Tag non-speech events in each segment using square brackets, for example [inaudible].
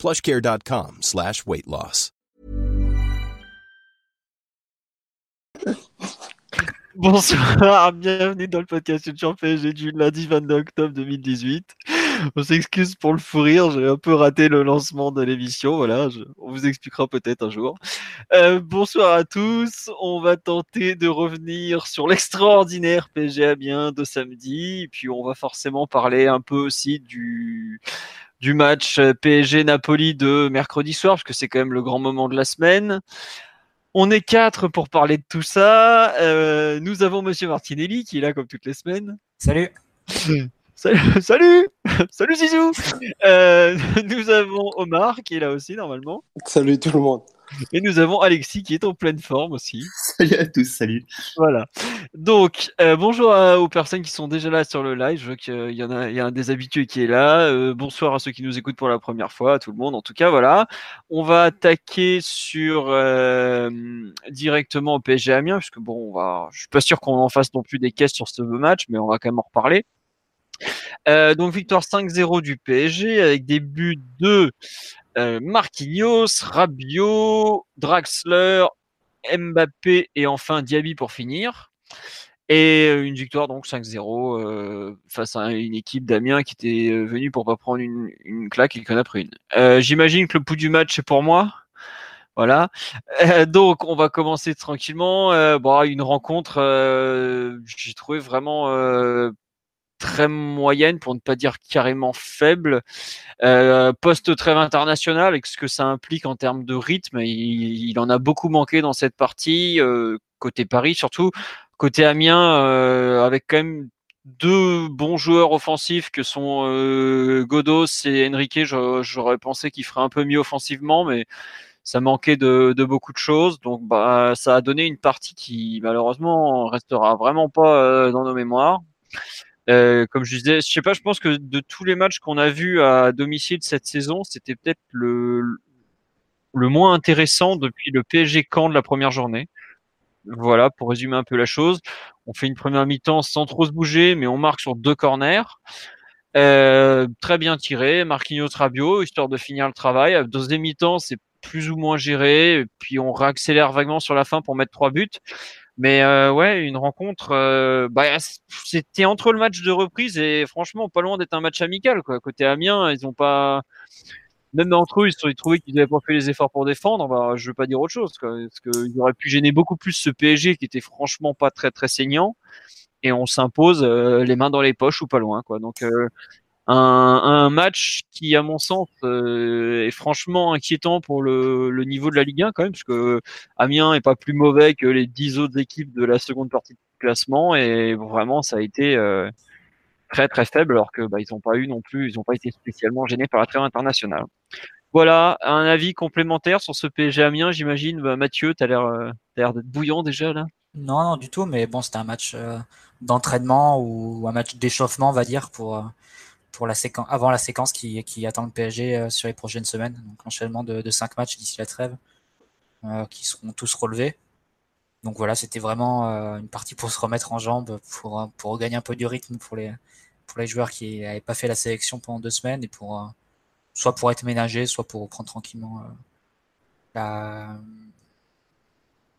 plushcare.com slash weight loss. Bonsoir, bienvenue dans le podcast Culture PSG du lundi 22 octobre 2018. On s'excuse pour le fou rire, j'ai un peu raté le lancement de l'émission, voilà, on vous expliquera peut-être un jour. Euh, bonsoir à tous, on va tenter de revenir sur l'extraordinaire PSG Amiens de samedi, puis on va forcément parler un peu aussi du, du match PSG Napoli de mercredi soir, parce que c'est quand même le grand moment de la semaine. On est quatre pour parler de tout ça. Euh, nous avons Monsieur Martinelli qui est là comme toutes les semaines. Salut. [laughs] Salut, salut, [laughs] salut Zizou. Euh, [laughs] nous avons Omar qui est là aussi normalement, Salut tout le monde. Et nous avons Alexis qui est en pleine forme aussi. Salut à tous, salut. Voilà. Donc euh, bonjour à- aux personnes qui sont déjà là sur le live. Je vois qu'il y en a, il y a un des habitués qui est là. Euh, bonsoir à ceux qui nous écoutent pour la première fois, à tout le monde. En tout cas, voilà. On va attaquer sur euh, directement au PSG Amiens, puisque bon, on va. Je suis pas sûr qu'on en fasse non plus des caisses sur ce match, mais on va quand même en reparler. Euh, donc victoire 5-0 du PSG avec des buts de euh, Marquinhos, Rabiot, Draxler, Mbappé et enfin Diaby pour finir. Et euh, une victoire donc 5-0 euh, face à une équipe d'Amiens qui était venue pour pas prendre une, claque et qui en a pris une. J'imagine que le pouls du match c'est pour moi. Voilà. Donc on va commencer tranquillement. Bon, une rencontre, j'ai trouvé vraiment très moyenne pour ne pas dire carrément faible. Euh, post trêve international avec ce que ça implique en termes de rythme, il, en a beaucoup manqué dans cette partie euh, côté Paris surtout côté Amiens euh, avec quand même deux bons joueurs offensifs que sont euh, Godos et Enrique. J'aurais pensé qu'ils feraient un peu mieux offensivement, mais ça manquait de, de beaucoup de choses. Donc bah ça a donné une partie qui malheureusement restera vraiment pas euh, dans nos mémoires. Euh, comme je disais, je sais pas, je pense que de tous les matchs qu'on a vus à domicile cette saison, c'était peut-être le, le moins intéressant depuis le PSG Caen de la première journée. Voilà, pour résumer un peu la chose. On fait une première mi-temps sans trop se bouger, mais on marque sur deux corners. Euh, très bien tiré, Marquinhos Rabiot, histoire de finir le travail. À deuxième mi-temps, c'est plus ou moins géré, puis on réaccélère vaguement sur la fin pour mettre trois buts. Mais euh, ouais, une rencontre, euh, bah, c'était entre le match de reprise et franchement pas loin d'être un match amical. Quoi. Côté Amiens, ils ont pas, même entre eux, ils sont trouvés qu'ils n'avaient pas fait les efforts pour défendre. Bah, je veux pas dire autre chose, quoi, parce qu'ils auraient pu gêner beaucoup plus ce PSG qui était franchement pas très très saignant. Et on s'impose euh, les mains dans les poches ou pas loin. Quoi. Donc euh, un, match qui, à mon sens, euh, est franchement inquiétant pour le, niveau de la Ligue 1 quand même, parce que Amiens est pas plus mauvais que les dix autres équipes de la seconde partie du classement, et vraiment ça a été euh, très très faible, alors que bah, ils n'ont pas eu non plus, ils n'ont pas été spécialement gênés par la trêve internationale. Voilà, un avis complémentaire sur ce PSG Amiens, j'imagine. Bah, Mathieu, tu as l'air euh, d'être bouillant déjà là. Non, non, du tout, mais bon, c'était un match euh, d'entraînement ou un match d'échauffement, on va dire, pour, pour la séquence, avant la séquence qui, attend le PSG euh, sur les prochaines semaines. Donc, l'enchaînement de, de cinq matchs d'ici la trêve, euh, qui seront tous relevés. Donc voilà, c'était vraiment euh, une partie pour se remettre en jambes, pour, pour regagner un peu du rythme pour les, pour les joueurs qui n'avaient pas fait la sélection pendant deux semaines et pour soit pour être ménagés, soit pour reprendre tranquillement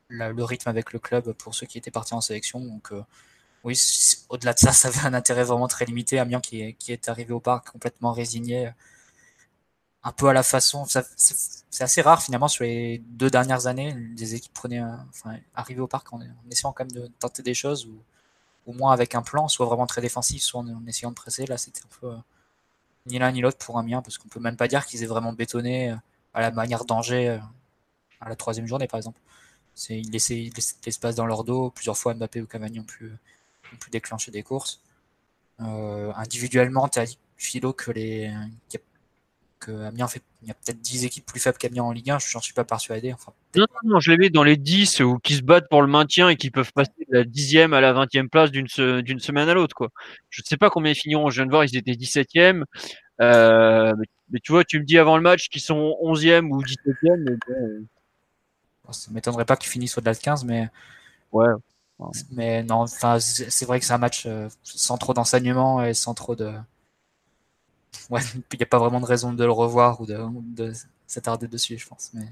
le rythme avec le club pour ceux qui étaient partis en sélection. Donc oui, au-delà de ça, [laughs] ça avait un intérêt vraiment très limité. Amiens qui est, qui est arrivé au parc complètement résigné, euh, un peu à la façon. C'est assez rare finalement sur les deux dernières années, des équipes prenaient, enfin, arrivaient au parc en, essayant quand même de tenter des choses ou au moins avec un plan, soit vraiment très défensif, soit en, essayant de presser. Là, c'était un peu euh, ni l'un ni l'autre pour Amiens, parce qu'on peut même pas dire qu'ils aient vraiment bétonné euh, à la manière d'Angers à la troisième journée, par exemple. Ils laissaient, l'espace dans leur dos. Plusieurs fois, Mbappé ou Cavani ont pu, ont pu déclencher des courses. Euh, individuellement, tu as dit Philo que les, que Amiens fait. Il y a peut-être 10 équipes plus faibles qu'Amiens en Ligue 1, j'en suis pas persuadé. Enfin, non, non, je les mets dans les 10 ou qui se battent pour le maintien et qui peuvent passer de la 10e à la 20e place d'une semaine à l'autre. quoi. Je ne sais pas combien ils finiront. Je viens de voir, ils étaient 17e. Euh, mais, tu vois, tu me dis avant le match qu'ils sont 11e ou 17e. Mais bon, ça m'étonnerait pas qu'ils finissent au-delà de 15, mais. Ouais. Mais non, c'est vrai que c'est un match euh, sans trop d'enseignement et sans trop de. [laughs] Ouais, il n'y a pas vraiment de raison de le revoir ou de, de s'attarder dessus, je pense. Mais...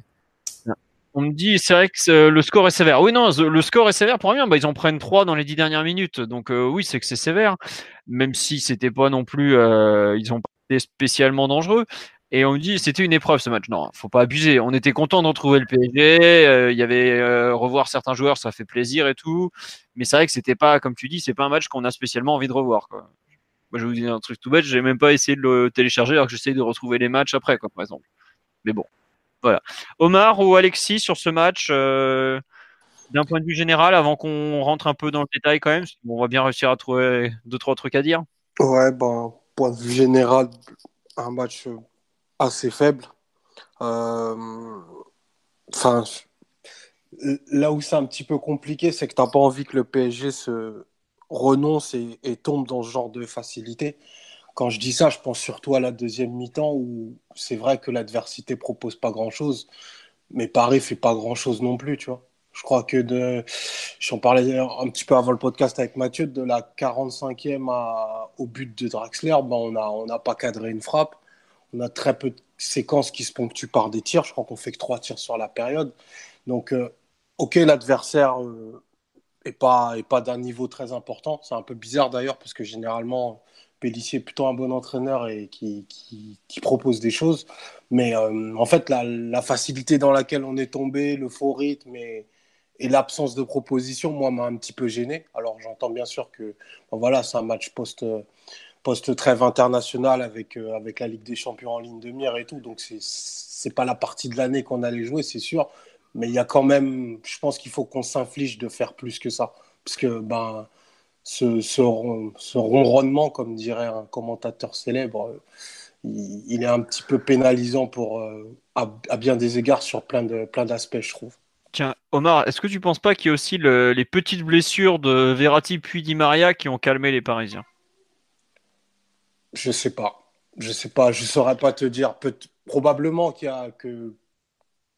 On me dit, c'est vrai que le score est sévère. Oui, non, le score est sévère pour rien. Bah, ils en prennent 3 dans les 10 dernières minutes. Donc, euh, oui, c'est que c'est sévère. Même si c'était pas non plus. Euh, ils ont pas été spécialement dangereux. Et on me dit, c'était une épreuve ce match. Non, faut pas abuser. On était content de retrouver le PSG. Euh, il y avait revoir certains joueurs, ça fait plaisir et tout. Mais c'est vrai que c'était pas, comme tu dis, c'est pas un match qu'on a spécialement envie de revoir. Moi, je vais vous dire un truc tout bête. J'ai même pas essayé de le télécharger alors que j'essaie de retrouver les matchs après, quoi, par exemple. Mais bon, voilà. Omar ou Alexis sur ce match, euh, d'un point de vue général, avant qu'on rentre un peu dans le détail quand même, on va bien réussir à trouver deux, trois trucs à dire. Ouais, ben, point de vue général, un match assez faible. Euh, enfin, là où c'est un petit peu compliqué, c'est que tu n'as pas envie que le PSG se renonce et, tombe dans ce genre de facilité. Quand je dis ça, je pense surtout à la deuxième mi-temps où c'est vrai que l'adversité propose pas grand-chose, mais Paris fait pas grand-chose non plus, tu vois. Je crois que de, j'en parlais un petit peu avant le podcast avec Mathieu, de la 45e au but de Draxler, ben on n'a on pas cadré une frappe. On a très peu de séquences qui se ponctuent par des tirs. Je crois qu'on fait que trois tirs sur la période. Donc, euh, ok, l'adversaire euh, est pas, est pas d'un niveau très important. C'est un peu bizarre d'ailleurs, parce que généralement, Pellissier est plutôt un bon entraîneur et qui, qui, propose des choses. Mais euh, en fait, la, facilité dans laquelle on est tombé, le faux rythme et, l'absence de proposition, moi, m'a un petit peu gêné. Alors, j'entends bien sûr que voilà, c'est un match post, post trêve international avec, euh, avec la Ligue des Champions en ligne de mire et tout. Donc, c'est pas la partie de l'année qu'on allait jouer, c'est sûr. Mais il y a quand même, je pense qu'il faut qu'on s'inflige de faire plus que ça. Parce que, ben, ce, ce, ronronnement, comme dirait un commentateur célèbre, il, est un petit peu pénalisant pour, euh, à, bien des égards sur plein d'aspects, plein je trouve. Tiens, Omar, est-ce que tu penses pas qu'il y a aussi les petites blessures de Verratti puis Di Maria qui ont calmé les Parisiens? Je sais pas. Je sais pas. Je saurais pas te dire. probablement qu'il y a que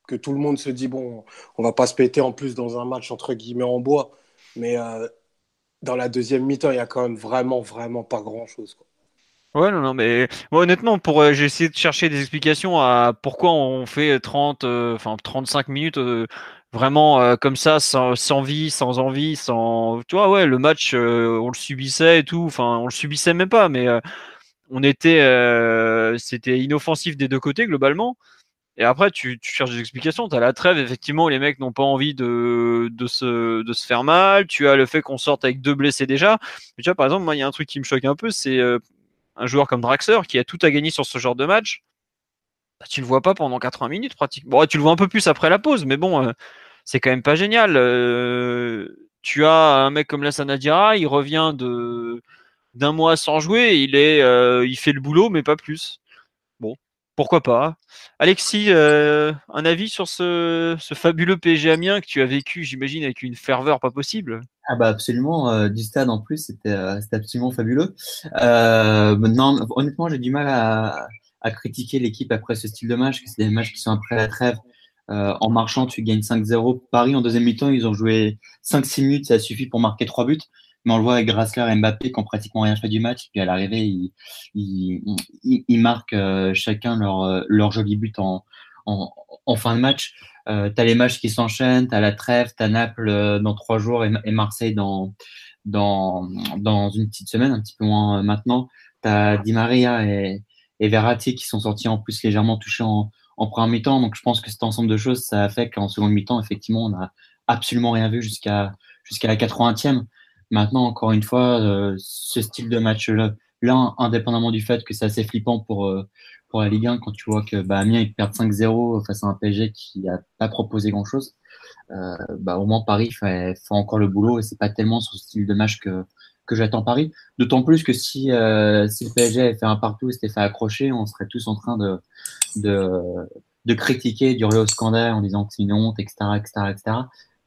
que tout le monde se dit bon, on va pas se péter en plus dans un match entre guillemets en bois, mais euh, dans la deuxième mi-temps, il y a quand même vraiment, vraiment pas grand-chose. Ouais, non, non, mais honnêtement, pour euh, j'ai essayé de chercher des explications à pourquoi on fait 30, euh, enfin 35 minutes euh, vraiment comme ça, sans, sans, vie, sans envie, sans. Tu vois, ouais, le match, on le subissait et tout. Enfin, on le subissait même pas, mais on était, c'était inoffensif des deux côtés globalement. Et après, tu, cherches des explications. Tu as la trêve, effectivement, les mecs n'ont pas envie de, se, faire mal. Tu as le fait qu'on sorte avec deux blessés déjà. Mais tu vois, par exemple, moi, il y a un truc qui me choque un peu, c'est euh, un joueur comme Draxler qui a tout à gagner sur ce genre de match. Bah, tu le vois pas pendant 80 minutes, pratiquement. Bon, tu le vois un peu plus après la pause, mais bon, euh, c'est quand même pas génial. Euh, tu as un mec comme Lassana Diarra, il revient de d'un mois sans jouer, il est, il fait le boulot, mais pas plus pourquoi pas. Alexis, euh, un avis sur ce, fabuleux PSG Amiens que tu as vécu, j'imagine, avec une ferveur pas possible? Ah bah absolument, euh, du stade en plus, c'était euh, absolument fabuleux. maintenant, honnêtement, j'ai du mal à, critiquer l'équipe après ce style de match, que c'est des matchs qui sont après la trêve. en marchant, tu gagnes 5-0. Paris, en deuxième mi-temps, ils ont joué 5-6 minutes, ça suffit pour marquer 3 buts. Mais on le voit avec Grassler et Mbappé qui ont pratiquement rien fait du match. Puis à l'arrivée, ils, marquent euh, chacun leur, euh, leur joli but en, fin de match. Euh, tu as les matchs qui s'enchaînent, tu as la trêve, tu as Naples euh, dans trois jours et, Marseille dans, une petite semaine, un petit peu moins maintenant. Tu as Di Maria et, et Verratti qui sont sortis en plus légèrement touchés en, en première mi-temps. Donc je pense que cet ensemble de choses, ça a fait qu'en seconde mi-temps, effectivement, on n'a absolument rien vu jusqu'à la 80e. Maintenant, encore une fois, euh, ce style de match-là, là, indépendamment du fait que c'est assez flippant pour, euh, pour la Ligue 1, quand tu vois que bah, Amiens ils perdent 5-0 face à un PSG qui n'a pas proposé grand-chose, euh, bah, au moins Paris fait, fait encore le boulot et c'est pas tellement ce style de match que, que j'attends Paris. D'autant plus que si, euh, si le PSG avait fait un partout, s'était fait accrocher, on serait tous en train de, de, de critiquer, d'hurler au scandale en disant que c'est une honte, etc., etc., etc.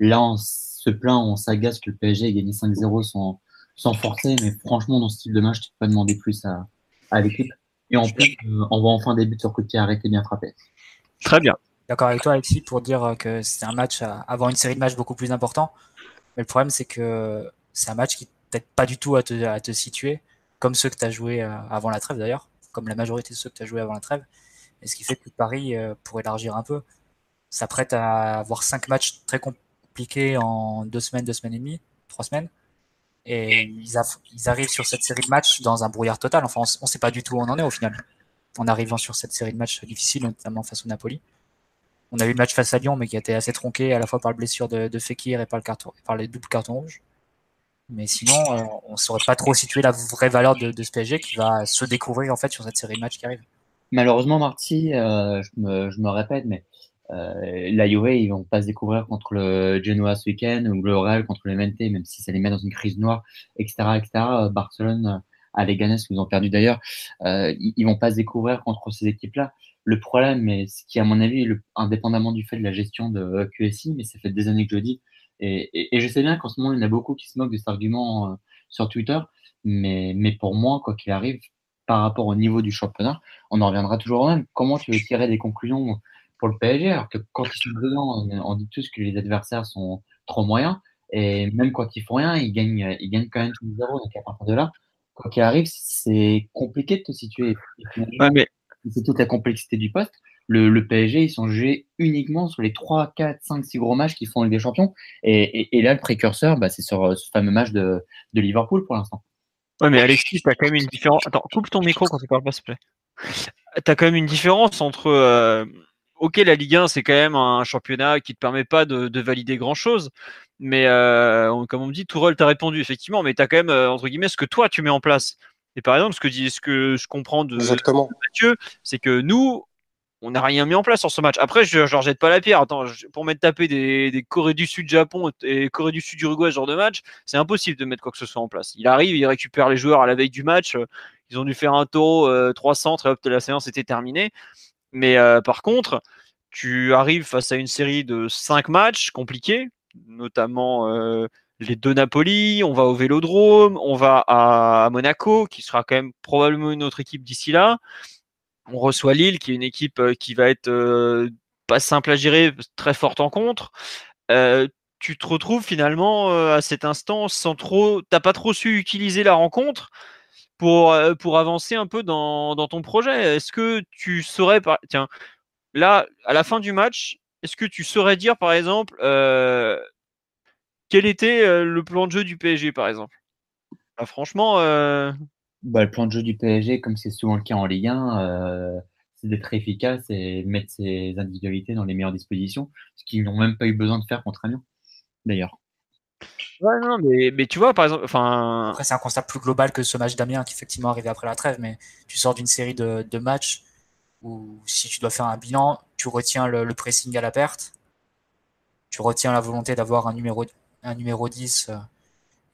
Là, on se plaint, on s'agace que le PSG ait gagné 5-0 sans, sans forcer, mais franchement, dans ce type de match, tu peux pas demander plus à, à l'équipe. Et en plus, euh, on voit enfin des buts sur coup de pied arrêtés, bien frappés. Très bien. D'accord avec toi, Alexis, pour dire que c'était un match avant une série de matchs beaucoup plus important. Mais le problème, c'est que c'est un match qui t'aide pas du tout à te, à te situer, comme ceux que tu as joué euh, avant la trêve d'ailleurs, comme la majorité de ceux que tu as joué avant la trêve. Et ce qui fait que Paris, euh, pour élargir un peu, s'apprête à avoir cinq matchs très compliqués en deux semaines, deux semaines et demie, trois semaines. Et ils, ils arrivent sur cette série de matchs dans un brouillard total. Enfin, on ne sait pas du tout où on en est au final. En arrivant sur cette série de matchs difficiles, notamment face au Napoli. On a eu le match face à Lyon, mais qui a été assez tronqué à la fois par la blessure de, de Fekir et par, le carton, par les doubles cartons rouges. Mais sinon, euh, on ne saurait pas trop situer la vraie valeur de, de, ce PSG qui va se découvrir en fait sur cette série de matchs qui arrive. Malheureusement, Marty, euh, je, me, je, me, répète, mais euh, la ils vont pas se découvrir contre le Genoa ce week-end ou le Real contre le MNT, même si ça les met dans une crise noire, etc., etc. Barcelone, à Leganés, qu'ils ont perdu d'ailleurs, euh, ils, vont pas se découvrir contre ces équipes-là. Le problème, mais ce qui, à mon avis, le, indépendamment du fait de la gestion de QSI, mais ça fait des années que je le dis, et, et, et je sais bien qu'en ce moment, il y en a beaucoup qui se moquent de cet argument euh, sur Twitter, mais, mais pour moi, quoi qu'il arrive, par rapport au niveau du championnat, on en reviendra toujours au même. Comment tu veux tirer des conclusions pour le PSG alors que quand ils sont dedans, on dit tous que les adversaires sont trop moyens, et même quand ils font rien, ils gagnent, ils gagnent quand même tous les zéros. Donc à partir de là, quoi qu'il arrive, c'est compliqué de te situer. Ouais, mais c'est toute la complexité du poste. Le, le, PSG, ils sont jugés uniquement sur les 3, 4, 5, 6 gros matchs qui font avec des champions. Et, et, et, là, le précurseur, bah, c'est sur ce fameux match de, de Liverpool pour l'instant. Ouais, mais Alexis, tu as quand même une différence. Attends, coupe ton micro quand tu parles pas, s'il te plaît. Tu as quand même une différence entre. Euh... Ok, la Ligue 1, c'est quand même un championnat qui te permet pas de, de valider grand chose. Mais euh, comme on me dit, Tourelle t'a répondu, effectivement, mais tu as quand même, euh, entre guillemets, ce que toi, tu mets en place. Et par exemple, ce que, dit, ce que je comprends de, Exactement. de Mathieu, c'est que nous, on n'a rien mis en place sur ce match. Après, je ne leur jette pas la pierre. Attends, je, pour mettre taper des, des, Corée du Sud Japon et Corée du Sud Uruguay ce genre de match, c'est impossible de mettre quoi que ce soit en place. Il arrive, il récupère les joueurs à la veille du match. Ils ont dû faire un taureau, euh, trois centres et hop, la séance était terminée. Mais euh, par contre, tu arrives face à une série de cinq matchs compliqués, notamment euh, les deux Napoli, on va au Vélodrome, on va à Monaco, qui sera quand même probablement une autre équipe d'ici là. On reçoit Lille, qui est une équipe qui va être euh, pas simple à gérer, très forte en contre. Euh, tu te retrouves finalement euh, à cet instant sans trop, t'as pas trop su utiliser la rencontre pour pour avancer un peu dans, ton projet. Est-ce que tu saurais, par... tiens, là à la fin du match, est-ce que tu saurais dire par exemple euh, quel était euh, le plan de jeu du PSG, par exemple? Bah, Franchement. Euh... Bah, le plan de jeu du PSG, comme c'est souvent le cas en Ligue 1, euh, c'est d'être efficace et mettre ses individualités dans les meilleures dispositions, ce qu'ils n'ont même pas eu besoin de faire contre Amiens, d'ailleurs. Ouais, non, mais, mais, tu vois, par exemple. Enfin... Après, c'est un constat plus global que ce match d'Amiens qui, effectivement, arrivait après la trêve, mais tu sors d'une série de, matchs où, si tu dois faire un bilan, tu retiens le, pressing à la perte, tu retiens la volonté d'avoir un numéro un numéro 10 euh,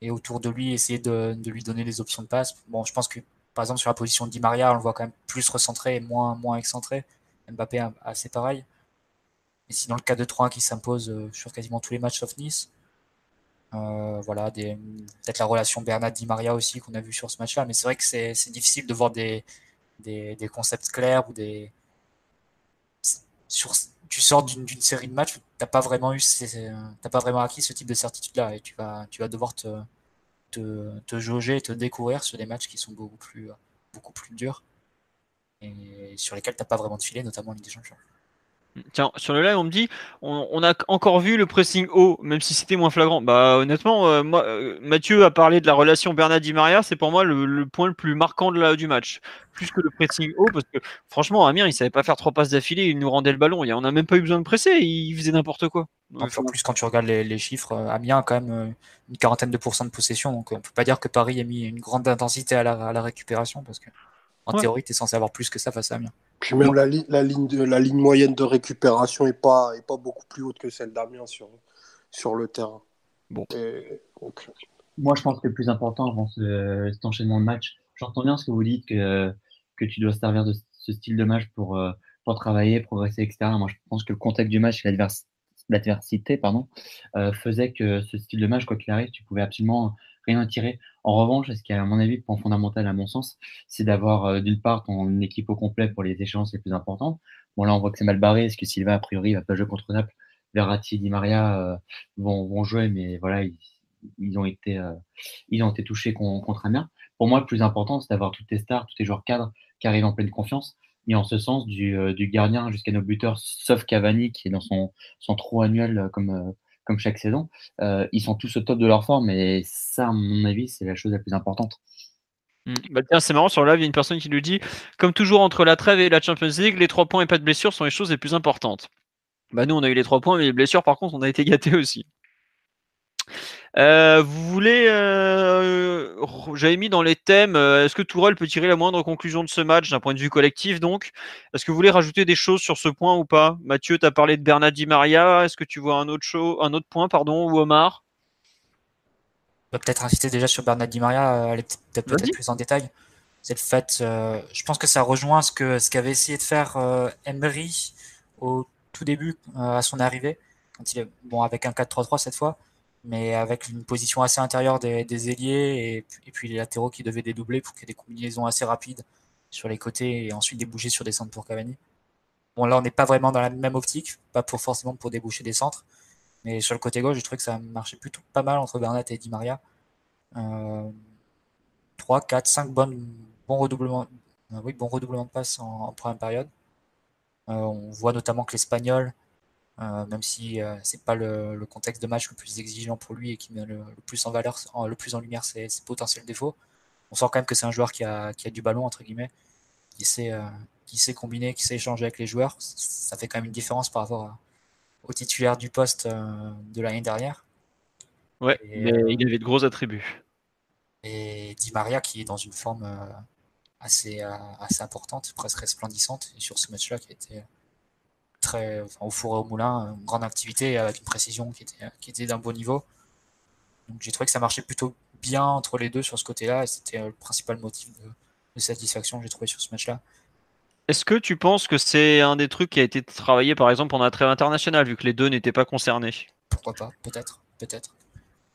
et autour de lui essayer de, lui donner les options de passe. Bon, je pense que par exemple sur la position de Di Maria, on le voit quand même plus recentré et moins, moins excentré. Mbappé assez pareil. Et sinon le 4-2-3 qui s'impose euh, sur quasiment tous les matchs sauf Nice. Euh, voilà, peut-être la relation Bernard-Di Maria aussi qu'on a vu sur ce match-là, mais c'est vrai que c'est difficile de voir des, des, concepts clairs ou des. Sur, tu sors d'une série de matchs où t'as pas vraiment eu, t'as pas vraiment acquis ce type de certitude-là et tu vas, tu vas devoir te, te, te jauger et te découvrir sur des matchs qui sont beaucoup plus, beaucoup plus durs et sur lesquels t'as pas vraiment de filet, notamment en Ligue des Champions. Tiens, sur le live, on me dit, on, on a encore vu le pressing haut, même si c'était moins flagrant. Bah, honnêtement, euh, moi, euh, Mathieu a parlé de la relation Bernard-Di Maria, c'est pour moi le, le, point le plus marquant de la, du match. Plus que le pressing haut, parce que franchement, Amir, il savait pas faire trois passes d'affilée, il nous rendait le ballon. On n'a même pas eu besoin de presser, il faisait n'importe quoi. Donc, en plus, quand tu regardes les, les, chiffres, Amiens a quand même une quarantaine de pourcents de possession, donc on peut pas dire que Paris a mis une grande intensité à la, à la récupération, parce que en ouais. théorie, tu es censé avoir plus que ça face à Amiens. Puis même la, li la, ligne, de, la ligne moyenne de récupération n'est pas, est pas beaucoup plus haute que celle d'Amiens sur, sur le terrain. Bon. Et, donc, moi, je pense que le plus important avant ce, cet enchaînement de matchs, j'entends bien ce que vous dites, que, que tu dois servir de ce style de match pour, euh, pour travailler, progresser, etc. Moi, je pense que le contexte du match et l'adversité pardon, euh, faisait que ce style de match, quoi qu'il arrive, tu pouvais absolument rien en tirer. En revanche, ce qui est à mon avis point fondamental à mon sens, c'est d'avoir euh, d'une part ton équipe au complet pour les échéances les plus importantes. Bon là, on voit que c'est mal barré, parce que Silva a priori va pas jouer contre Naples? Verratti, Di Maria vont, vont jouer, mais voilà, ils, ils ont été, euh, ils ont été touchés contre Amiens. Pour moi, le plus important, c'est d'avoir toutes tes stars, tous tes joueurs cadres qui arrivent en pleine confiance. Et en ce sens, du, euh, du gardien jusqu'à nos buteurs, sauf Cavani, qui est dans son, son trou annuel euh, comme, comme chaque saison, ils sont tous au top de leur forme. Et ça, à mon avis, c'est la chose la plus importante. Tiens, c'est marrant, sur live, il y a une personne qui nous dit Comme toujours, entre la trêve et la Champions League, les trois points et pas de blessures sont les choses les plus importantes. Bah, nous, on a eu les trois points, mais les blessures, par contre, on a été gâtés aussi. Euh, vous voulez, euh, j'avais mis dans les thèmes, euh, est-ce que Tourelle peut tirer la moindre conclusion de ce match d'un point de vue collectif donc? Est-ce que vous voulez rajouter des choses sur ce point ou pas? Mathieu, tu as parlé de Bernard Di Maria, est-ce que tu vois un autre, show, un autre point pardon, ou Omar? On va peut-être insister déjà sur Bernard Di Maria, aller peut-être peut plus en détail. C'est le fait, je pense que ça rejoint ce que ce qu'avait essayé de faire Emery au tout début à son arrivée, quand il est, bon avec un 4-3-3 cette fois mais avec une position assez intérieure des, des ailiers et, puis les latéraux qui devaient dédoubler pour qu'il y ait des combinaisons assez rapides sur les côtés et ensuite déboucher sur des centres pour Cavani. Bon, là, on n'est pas vraiment dans la même optique, pas pour forcément pour déboucher des centres, mais sur le côté gauche, j'ai trouvé que ça marchait plutôt pas mal entre Bernat et Di Maria. Euh, 3, 4, 5 bonnes, bons redoublements, euh, oui, bons redoublements de passes en, première période. Euh, on voit notamment que l'Espagnol même si euh, c'est pas le, contexte de match le plus exigeant pour lui et qui met le, plus en valeur, le plus en lumière ses, potentiels défauts. On sent quand même que c'est un joueur qui a, qui a, du ballon entre guillemets, qui sait, euh, qui sait combiner, qui sait échanger avec les joueurs. Ça fait quand même une différence par rapport au titulaire du poste de l'année dernière. Ouais, mais il avait de gros attributs. Et Di Maria qui est dans une forme assez, assez importante, presque resplendissante, et sur ce match-là qui a été très, au four et au moulin, une grande activité avec une précision qui était, qui était d'un bon niveau. Donc j'ai trouvé que ça marchait plutôt bien entre les deux sur ce côté-là et c'était le principal motif de, satisfaction que j'ai trouvé sur ce match-là. Est-ce que tu penses que c'est un des trucs qui a été travaillé par exemple pendant la trêve internationale vu que les deux n'étaient pas concernés? Pourquoi pas? Peut-être. Peut-être.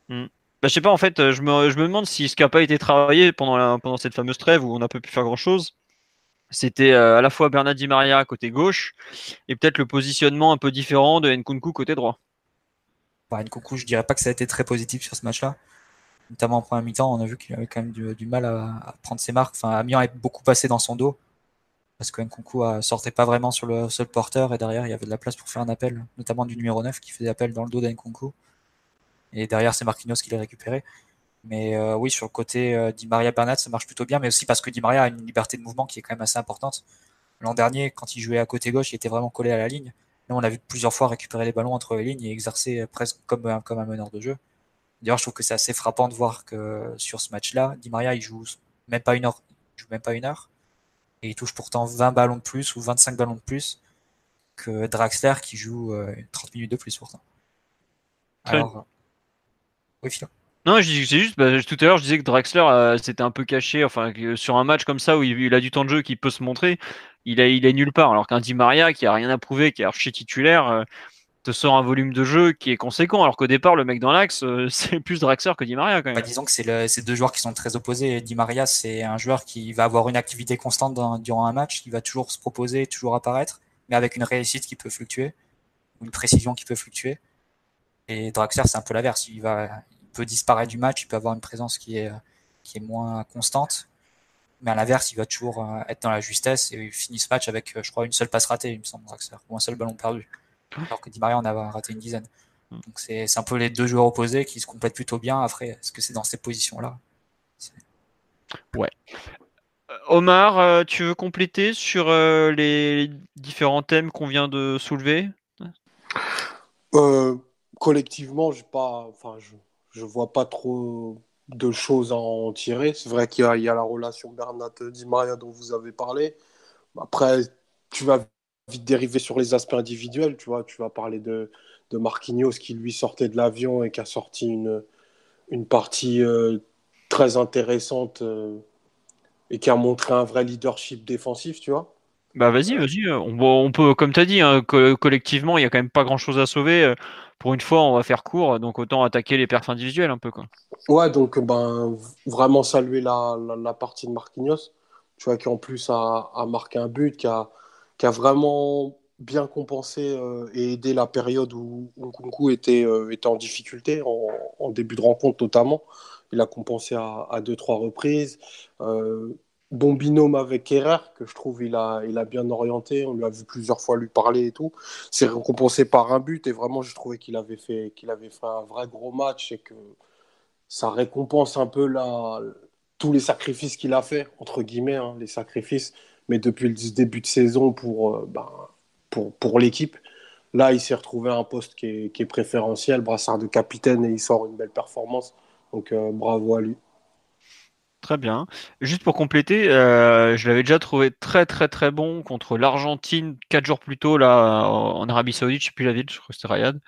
Hmm. Bah, je sais pas, en fait, je me, je me demande si ce qui n'a pas été travaillé pendant, la, pendant cette fameuse trêve où on n'a pas pu faire grand-chose, c'était euh, à la fois Bernard Di Maria côté gauche et peut-être le positionnement un peu différent de Nkunku côté droit. Bah, Nkunku, je dirais pas que ça a été très positif sur ce match-là. Notamment en première mi-temps, on a vu qu'il avait quand même du, mal à, prendre ses marques. Enfin, Amiens est beaucoup passé dans son dos parce que Nkunku ne sortait pas vraiment sur le seul porteur et derrière il y avait de la place pour faire un appel, notamment du numéro 9 qui faisait appel dans le dos d'Nkunku. Et derrière, c'est Marquinhos qui l'a récupéré. Mais euh, oui, sur le côté euh, Di Maria Bernat, ça marche plutôt bien, mais aussi parce que Di Maria a une liberté de mouvement qui est quand même assez importante. L'an dernier, quand il jouait à côté gauche, il était vraiment collé à la ligne. Là, on a vu plusieurs fois récupérer les ballons entre les lignes et exercer presque comme un, comme un meneur de jeu. D'ailleurs, je trouve que c'est assez frappant de voir que sur ce match-là, Di Maria, il joue même pas une heure, il joue même pas une heure, et il touche pourtant 20 ballons de plus ou 25 ballons de plus que Draxler qui joue 30 euh, minutes de plus pourtant. Alors, oui, Philo. Non, c'est juste, bah, tout à l'heure, je disais que Draxler euh, un peu caché, enfin, sur un match comme ça où il, a du temps de jeu qui peut se montrer, il est nulle part. Alors qu'un Di Maria qui a rien à prouver, qui est archi titulaire, euh, te sort un volume de jeu qui est conséquent. Alors qu'au départ, le mec dans l'axe, euh, [laughs] c'est plus Draxler que Di Maria quand même. Bah, disons que c'est deux joueurs qui sont très opposés. Di Maria, c'est un joueur qui va avoir une activité constante durant un match, qui va toujours se proposer, toujours apparaître, mais avec une réussite qui peut fluctuer, une précision qui peut fluctuer. Et Draxler, c'est un peu l'inverse. Il va, peut disparaître du match, il peut avoir une présence qui est, qui est moins constante. Mais à l'inverse, il va toujours euh, être dans la justesse et il finit ce match avec, euh, je crois, une seule passe ratée, il me semble, ou un seul ballon perdu. Alors que Di Maria en a raté une dizaine. Hmm. Donc c'est un peu les deux joueurs opposés qui se complètent plutôt bien. Après, est-ce que c'est dans ces positions-là? Ouais. Euh, Omar, tu veux compléter sur les différents thèmes qu'on vient de soulever? Collectivement, je pas, enfin, je, je vois pas trop de choses à en tirer. C'est vrai qu'il y, a la relation Bernat-Di Maria dont vous avez parlé. Après, tu vas vite dériver sur les aspects individuels. Tu vois, tu vas parler de, de Marquinhos qui lui sortait de l'avion et qui a sorti une, une partie très intéressante et qui a montré un vrai leadership défensif, tu vois. Bah vas-y, vas-y. On, peut, comme tu as dit, hein, collectivement, il n'y a quand même pas grand-chose à sauver. Pour une fois, on va faire court, donc autant attaquer les perfs individuels un peu. Quoi. Ouais, donc ben, vraiment saluer la, la, partie de Marquinhos, tu vois, qui en plus a, a marqué un but, qui a, qui a vraiment bien compensé euh, et aidé la période où Nkunku était, euh, était en difficulté, en, en, début de rencontre notamment. Il a compensé à, à deux, trois reprises. Euh, bon binôme avec Kerrer, que je trouve il a, il a bien orienté. On lui a vu plusieurs fois lui parler et tout. C'est récompensé par un but et vraiment, je trouvais qu'il avait, fait, avait fait un vrai gros match et que ça récompense un peu la, tous les sacrifices qu'il a fait, entre guillemets, hein, les sacrifices, mais depuis le début de saison pour, euh, ben, pour, pour l'équipe. Là, il s'est retrouvé à un poste qui est, qui est, préférentiel, brassard de capitaine, et il sort une belle performance. Donc, euh, bravo à lui. Très bien. Juste pour compléter, euh, je l'avais déjà trouvé très très très bon contre l'Argentine quatre jours plus tôt là en Arabie Saoudite, je sais plus la ville, je crois que c'était Riyad,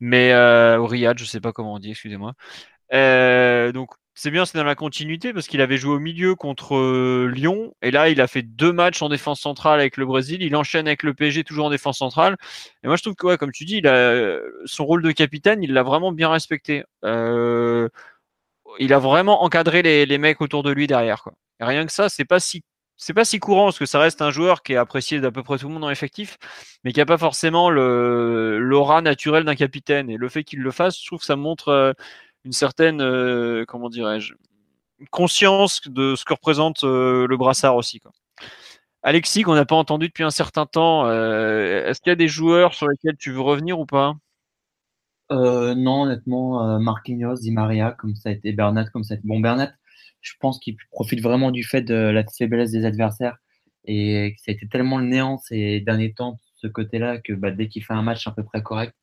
mais euh, au Riyad, je sais pas comment on dit, excusez-moi. Euh, donc c'est bien, c'est dans la continuité parce qu'il avait joué au milieu contre Lyon et là il a fait deux matchs en défense centrale avec le Brésil, il enchaîne avec le PSG toujours en défense centrale. Et moi je trouve que ouais, comme tu dis, son rôle de capitaine, il l'a vraiment bien respecté. Euh, il a vraiment encadré les, mecs autour de lui derrière. Quoi. rien que ça, c'est pas si c'est pas si courant parce que ça reste un joueur qui est apprécié d'à peu près tout le monde en effectif, mais qui a pas forcément le l'aura naturelle d'un capitaine. Et le fait qu'il le fasse, je trouve que ça montre euh, une certaine, euh, comment dirais-je, conscience de ce que représente euh, le brassard aussi. Quoi. Alexis, qu'on n'a pas entendu depuis un certain temps, est-ce qu'il y a des joueurs sur lesquels tu veux revenir ou pas? Euh, non, honnêtement, euh, Marquinhos, Di Maria, comme ça a été Bernat, comme ça a été bon Bernat, je pense qu'il profite vraiment du fait de la faiblesse des adversaires et que ça a été tellement le néant ces derniers temps, ce côté-là, que bah, dès qu'il fait un match à peu près correct,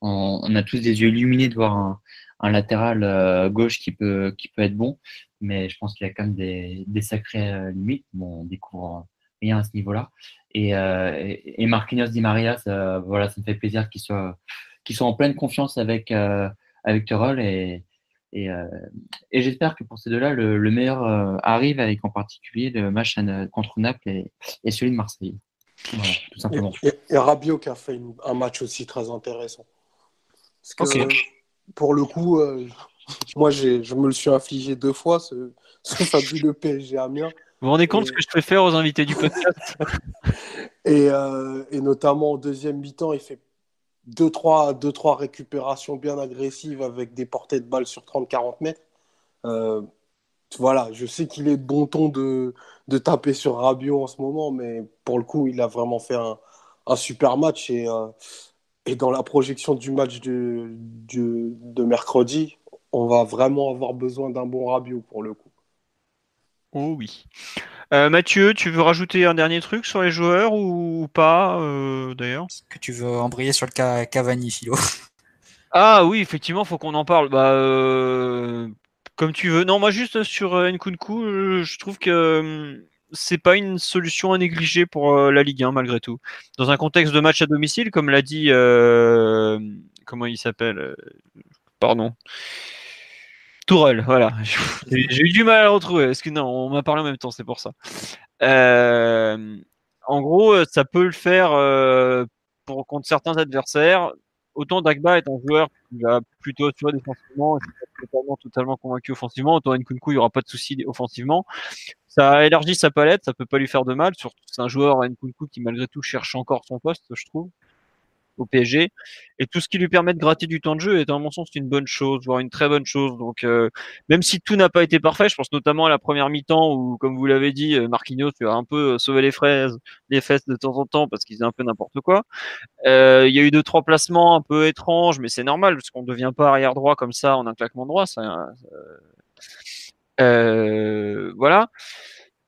on, a tous des yeux illuminés de voir un, latéral euh, gauche qui peut, qui peut être bon, mais je pense qu'il y a quand même des, des sacrées euh, limites. Bon, on découvre rien à ce niveau-là. Et, Marquinhos Di Maria, voilà, ça me fait plaisir qu'il soit qui sont en pleine confiance avec, euh, avec Terrell et, et, euh, et j'espère que pour ces deux-là, le, le meilleur euh, arrive avec en particulier le match contre Naples et, et celui de Marseille. Voilà, tout simplement. Et, et Rabiot qui a fait une, un match aussi très intéressant. Parce que, okay. pour le coup, euh, moi, je me le suis infligé deux fois, ce, ce [laughs] fabuleux PSG Amiens. Vous vous rendez compte ce que je préfère aux invités du podcast? [laughs] Et, euh, et, notamment au deuxième mi-temps, il fait deux trois, deux, trois récupérations bien agressives avec des portées de balles sur 30-40 mètres. Euh, voilà, je sais qu'il est bon ton de, taper sur Rabiot en ce moment, mais pour le coup, il a vraiment fait un, super match. Et, euh, et dans la projection du match de, mercredi, on va vraiment avoir besoin d'un bon Rabiot pour le coup. Oh oui. Euh, Mathieu, tu veux rajouter un dernier truc sur les joueurs ou pas euh, d'ailleurs? Que tu veux embrayer sur le cas Cavani, Philo? Ah oui, effectivement, faut qu'on en parle. Bah, euh, comme tu veux. Non, moi juste sur Nkunku, je trouve que c'est pas une solution à négliger pour la Ligue 1 malgré tout. Dans un contexte de match à domicile, comme l'a dit, comment il s'appelle? Pardon. Tourelle, voilà. [laughs] J'ai eu du mal à le retrouver. Parce que non, on m'a parlé en même temps, c'est pour ça. Euh, en gros, ça peut le faire euh, contre certains adversaires. Autant Dagba est un joueur qui va plutôt assurer défensivement, totalement, totalement convaincu offensivement. Autant Nkunku, il n'y aura pas de souci offensivement. Ça élargit sa palette, ça peut pas lui faire de mal. Surtout, c'est un joueur Nkunku qui malgré tout cherche encore son poste, je trouve au PSG. Et tout ce qui lui permet de gratter du temps de jeu est, à mon sens, une bonne chose, voire une très bonne chose. Donc, euh, même si tout n'a pas été parfait, je pense notamment à la première mi-temps où, comme vous l'avez dit, euh, Marquinhos tu as un peu euh, sauvé les fraises, les fesses de temps en temps parce qu'il faisait un peu n'importe quoi. Il y a eu deux trois placements un peu étranges, mais c'est normal parce qu'on ne devient pas arrière droit comme ça en un claquement droit. Ça, voilà.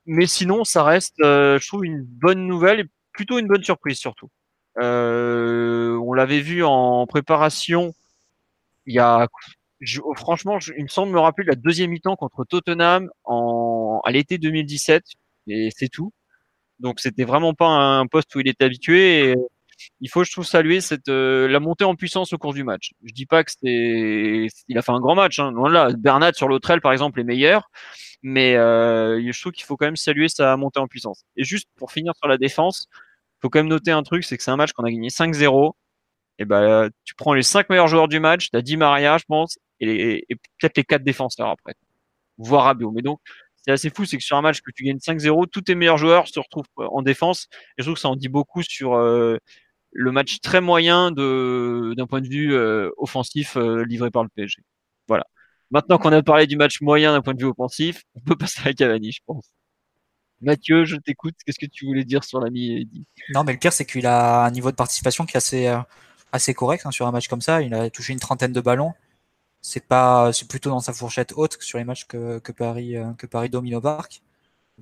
Mais sinon, ça reste, je trouve, une bonne nouvelle et plutôt une bonne surprise surtout. Euh, on l'avait vu en préparation. Il y a, je, franchement, il me semble me rappeler la deuxième mi-temps contre Tottenham en, à l'été 2017 et c'est tout. Donc c'était vraiment pas un poste où il était habitué. Et il faut, je trouve, saluer cette, la montée en puissance au cours du match. Je dis pas que il a fait un grand match. Hein. Là, Bernat sur par exemple, est meilleur, mais je trouve qu'il faut quand même saluer sa montée en puissance. Et juste pour finir sur la défense, faut quand même noter un truc, c'est que c'est un match qu'on a gagné 5-0. Et ben, tu prends les cinq meilleurs joueurs du match, tu as dit Maria, je pense, et, peut-être les quatre défenseurs après, voire Rabiot. Mais donc, c'est assez fou, c'est que sur un match que tu gagnes 5-0, tous tes meilleurs joueurs se retrouvent en défense. Et je trouve que ça en dit beaucoup sur euh, le match très moyen d'un point de vue euh, offensif euh, livré par le PSG. Voilà. Maintenant qu'on a parlé du match moyen d'un point de vue offensif, on peut [laughs] passer à Cavani, je pense. Mathieu, je t'écoute. Qu'est-ce que tu voulais dire sur l'ami Eddy? Non, mais le pire, c'est qu'il a un niveau de participation qui est assez, assez correct hein, sur un match comme ça. Il a touché une trentaine de ballons c'est plutôt dans sa fourchette haute que sur les matchs que, Paris, euh, que Paris domine au parc.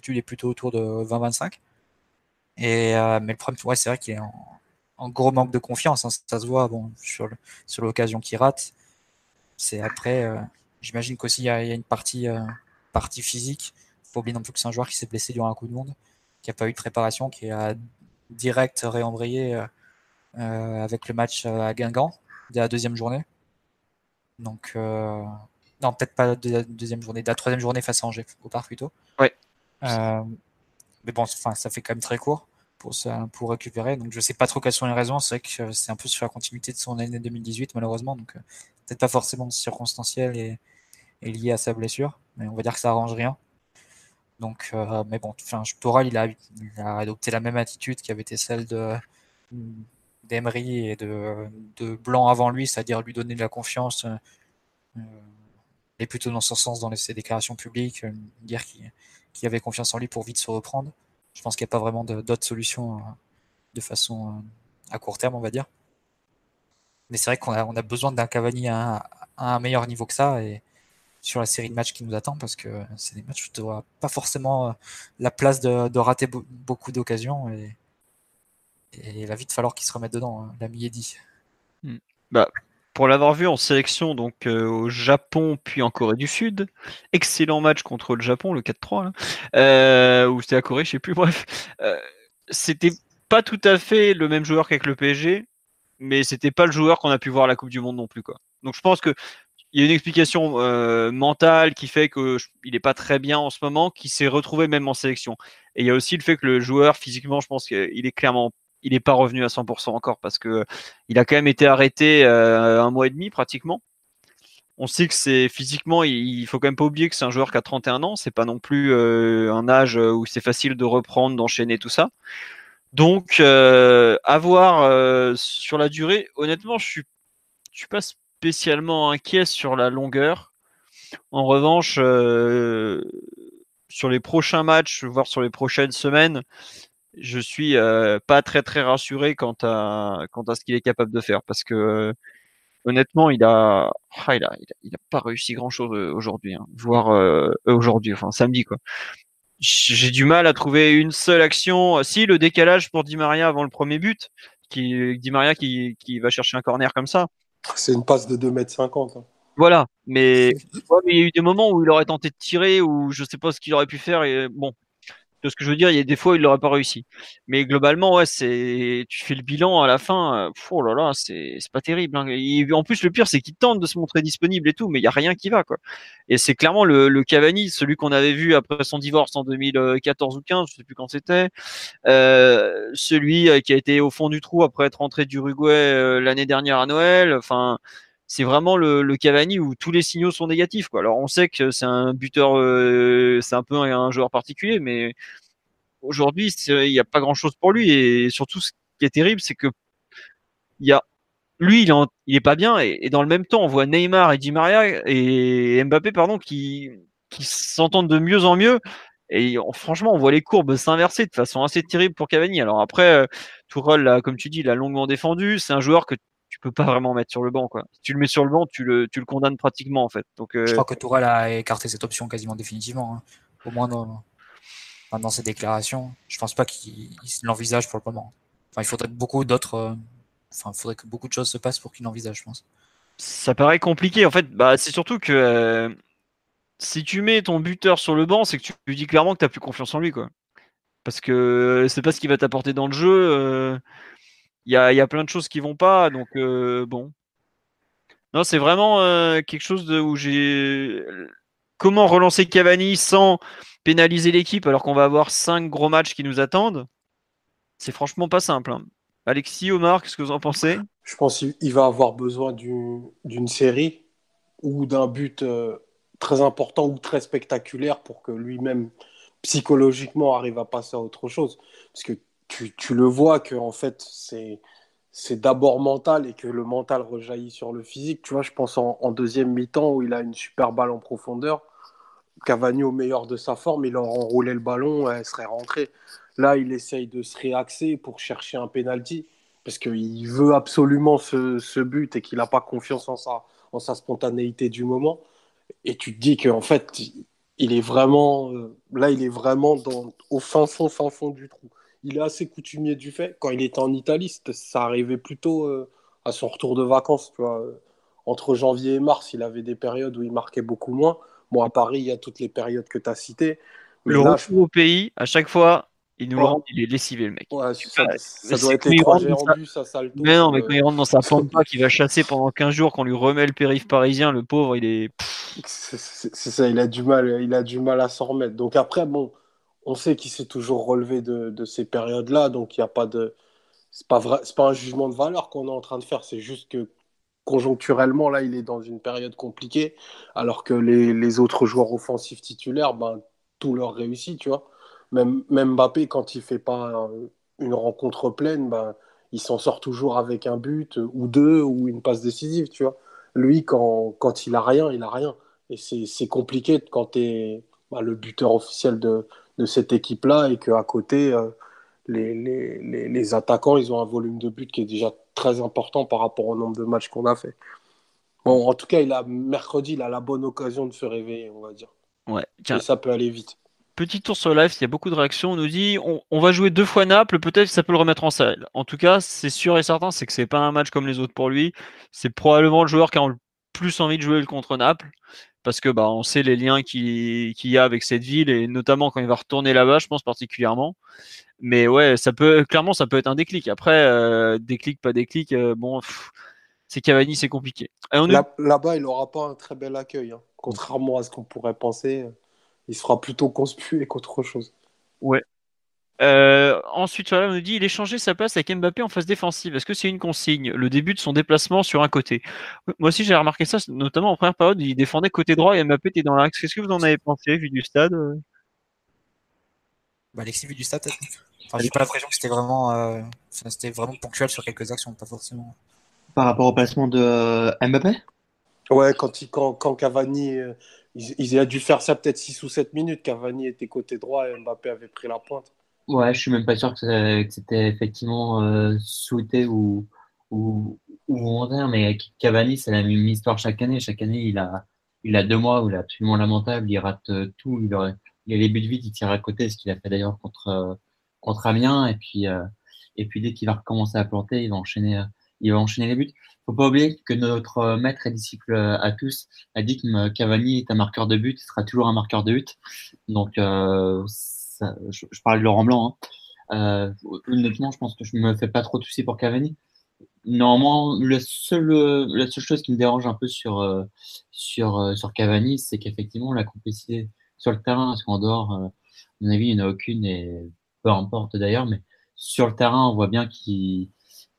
Tu est plutôt autour de 20-25. Et euh, mais le problème, ouais, c'est vrai qu'il est en, gros manque de confiance. Hein, ça se voit, sur l'occasion qu'il rate. C'est après, euh, j'imagine qu'aussi il y, a une partie physique. Faut oublier non plus que c'est un joueur qui s'est blessé durant un coup de monde, qui a pas eu de préparation, qui a direct réembrayé avec le match à Guingamp dès la deuxième journée. Donc, euh, non, peut-être pas de la deuxième journée, de la troisième journée face à Angers, au parc plutôt. Euh, mais bon, enfin, ça fait quand même très court pour, ça, pour récupérer. Donc, je sais pas trop quelles sont les raisons. C'est vrai que c'est un peu sur la continuité de son année 2018, malheureusement. Donc, euh, peut-être pas forcément circonstanciel et, lié à sa blessure. Mais on va dire que ça arrange rien. Donc, mais bon, enfin, Toral, il a, adopté la même attitude qui avait été celle de d'Emery et de, Blanc avant lui, c'est-à-dire lui donner de la confiance, euh, euh et plutôt dans ce sens dans ses déclarations publiques, euh, dire qu'il avait confiance en lui pour vite se reprendre. Je pense qu'il n'y a pas vraiment d'autres solutions euh, de façon à court terme, on va dire. Mais c'est vrai qu'on a, besoin d'un Cavani à, un meilleur niveau que ça et sur la série de matchs qui nous attend parce que c'est des matchs où tu n'auras pas forcément la place de, de rater beaucoup d'occasions et, et il va vite falloir qu'il se remette dedans, hein, l'ami Eddy. Hmm. Bah, pour l'avoir vu en sélection donc euh, au Japon puis en Corée du Sud, excellent match contre le Japon, le 4-3, euh, ou c'était à Corée, je sais plus, [laughs] bref. Euh, c'était pas tout à fait le même joueur qu'avec le PSG, mais c'était pas le joueur qu'on a pu voir à la Coupe du Monde non plus. Quoi. Donc je pense que il y a une explication mentale qui fait qu'il n'est pas très bien en ce moment, qui s'est retrouvé même en sélection. Et il y a aussi le fait que le joueur, physiquement, je pense qu'il est clairement il n'est pas revenu à 100% encore parce que il a quand même été arrêté euh, un mois et demi pratiquement. On sait que c'est physiquement, il, faut quand même pas oublier que c'est un joueur qui a 31 ans, c'est pas non plus euh, un âge où c'est facile de reprendre, d'enchaîner tout ça. Donc, euh, avoir sur la durée, honnêtement, je suis, je suis pas spécialement inquiet sur la longueur. En revanche, sur les prochains matchs, voire sur les prochaines semaines, je suis euh, pas très très rassuré quant à quant à ce qu'il est capable de faire parce que honnêtement il a, ah, il pas réussi grand chose euh, aujourd'hui hein, voire euh, aujourd'hui enfin samedi quoi. J'ai du mal à trouver une seule action. Si le décalage pour Di Maria avant le premier but qui Di Maria qui, qui va chercher un corner comme ça c'est une passe de 2 mètres 50 hein. voilà mais, mais il y a eu des moments où il aurait tenté de tirer ou je sais pas ce qu'il aurait pu faire et bon de ce que je veux dire, il y a des fois il l'aurait pas réussi. Mais globalement, ouais, c'est tu fais le bilan à la fin, euh, oh là là, c'est pas terrible. Hein. en plus, le pire, c'est qu'il tente de se montrer disponible et tout, mais il y a rien qui va quoi. Et c'est clairement le, le, Cavani, celui qu'on avait vu après son divorce en 2014 ou 15, je sais plus quand c'était, euh, celui euh, qui a été au fond du trou après être rentré d'Uruguay euh, l'année dernière à Noël. Enfin c'est vraiment le, Cavani où tous les signaux sont négatifs. Quoi. Alors on sait que c'est un buteur, euh, c'est un peu un, joueur particulier, mais aujourd'hui il n'y a pas grand chose pour lui. Et surtout, ce qui est terrible, c'est que il y a lui, il, est pas bien, et, dans le même temps, on voit Neymar et Di Maria et Mbappé, pardon, qui, s'entendent de mieux en mieux. Et franchement, on voit les courbes s'inverser de façon assez terrible pour Cavani. Alors après, euh, Tourelle, comme tu dis, il a longuement défendu. C'est un joueur que tu peux pas vraiment mettre sur le banc. Quoi. Si tu le mets sur le banc, tu le, tu le condamnes pratiquement en fait. Donc, euh... Je crois que Tourelle a écarté cette option quasiment définitivement. Hein. Au moins dans, dans, ses déclarations. Je pense pas qu'il l'envisage pour le moment. Enfin, il faudrait beaucoup d'autres. Euh, enfin, il faudrait que beaucoup de choses se passent pour qu'il l'envisage, je pense. Ça paraît compliqué. En fait, bah, c'est surtout que euh, si tu mets ton buteur sur le banc, c'est que tu lui dis clairement que tu n'as plus confiance en lui. Quoi. Parce que c'est pas ce qu'il va t'apporter dans le jeu. Euh, il y a, y a, plein de choses qui vont pas. Donc, bon. Non, c'est vraiment quelque chose de, où j'ai. Comment relancer Cavani sans pénaliser l'équipe alors qu'on va avoir cinq gros matchs qui nous attendent? C'est franchement pas simple. Hein. Alexis, Omar, qu'est-ce que vous en pensez? Je pense qu'il va avoir besoin d'une série ou d'un but très important ou très spectaculaire pour que lui-même psychologiquement arrive à passer à autre chose. Parce que tu, tu le vois que en fait c'est c'est d'abord mental et que le mental rejaillit sur le physique. Tu vois, je pense en, deuxième mi-temps où il a une super balle en profondeur. Cavani au meilleur de sa forme, il aurait enroulé le ballon, elle serait rentrée. Là, il essaye de se réaxer pour chercher un penalty parce qu'il veut absolument ce, ce but et qu'il n'a pas confiance en sa, en sa spontanéité du moment et tu te dis qu'en fait, il est vraiment, euh, là, il est vraiment dans, au fin fond, fin fond du trou. Il est assez coutumier du fait. Quand il était en Italie, ça arrivait plutôt euh, à son retour de vacances. Tu vois. Entre janvier et mars, il avait des périodes où il marquait beaucoup moins. Bon, à Paris, il y a toutes les périodes que tu as citées. le retour au pays, à chaque fois, il nous rend, il est lessivé le mec. Ouais, ça, ça, doit être trajets en bus Salto. Mais non, mais quand il rentre dans sa pampa, qu'il va chasser pendant 15 jours, qu'on lui remet le périph' parisien, le pauvre, il est. C'est ça, il a du mal, il a du mal à s'en remettre. Donc après, bon, on sait qu'il s'est toujours relevé de, de ces périodes-là, donc il n'y a pas de. C'est pas vrai, c'est pas un jugement de valeur qu'on est en train de faire, c'est juste que conjoncturellement, là, il est dans une période compliquée, alors que les, les autres joueurs offensifs titulaires, ben, tout leur réussit, tu vois. Même, même Mbappé, quand il fait pas une rencontre pleine, ben, il s'en sort toujours avec un but ou deux ou une passe décisive, tu vois. Lui, quand, quand il a rien, il a rien. Et c'est compliqué quand tu es bah, le buteur officiel de, de cette équipe-là et qu'à côté, euh, les, les, les, attaquants, ils ont un volume de but qui est déjà très important par rapport au nombre de matchs qu'on a fait. Bon, en tout cas, il a, mercredi, il a la bonne occasion de se réveiller, on va dire. Ouais, Et ça peut aller vite petit tour sur live, il y a beaucoup de réactions. On nous dit on, va jouer deux fois Naples, peut-être ça peut le remettre en selle. En tout cas, c'est sûr et certain, c'est que c'est pas un match comme les autres pour lui. C'est probablement le joueur qui a le plus envie de jouer le contre Naples parce que bah on sait les liens qu'il y a avec cette ville et notamment quand il va retourner là-bas, je pense particulièrement. Mais ouais, ça peut clairement ça peut être un déclic. Après, euh, déclic pas déclic, euh, bon, c'est Cavani, c'est compliqué. Là-bas, il n'aura pas un très bel accueil, hein. contrairement à ce qu'on pourrait penser il sera plutôt conspué qu'autre chose. Ouais. Euh, ensuite, on nous dit il échangeait sa place avec Mbappé en phase défensive. Est-ce que c'est une consigne? Le début de son déplacement sur un côté. Moi aussi, j'ai remarqué ça, notamment en première période, il défendait côté droit et Mbappé était dans l'axe. Qu'est-ce que vous en avez pensé, vu du stade bah, Alexis, vu du stade, enfin, j'ai pas l'impression que c'était vraiment, euh, c'était vraiment ponctuel sur quelques actions, pas forcément. Par rapport au placement de euh, Mbappé? Ouais, quand, il, quand, quand Cavani il, a dû faire ça peut-être 6 ou 7 minutes. Cavani était côté droit et Mbappé avait pris la pointe. Ouais, je suis même pas sûr que, c'était effectivement euh, souhaité ou, ou, ou volontaire, mais Cavani, c'est la même histoire chaque année. Chaque année, il a, il a deux mois où il est absolument lamentable, il rate euh, tout, il, a, les buts vite, il tire à côté, ce qu'il a fait d'ailleurs contre, euh, contre Amiens, et puis, et puis dès qu'il va recommencer à planter, il va enchaîner, il va enchaîner les buts faut pas oublier que notre euh, maître et disciple euh, à tous a dit que euh, Cavani est un marqueur de but, il sera toujours un marqueur de but. Donc, je, parle de Laurent Blanc. Hein. honnêtement, je pense que je ne me fais pas trop de soucis pour Cavani. Normalement, le la seule chose qui me dérange un peu sur, sur, sur Cavani, c'est qu'effectivement, la complicité sur le terrain, parce qu'en dehors, à mon avis, il n'y en a aucune, et peu importe d'ailleurs, mais sur le terrain, on voit bien qu'il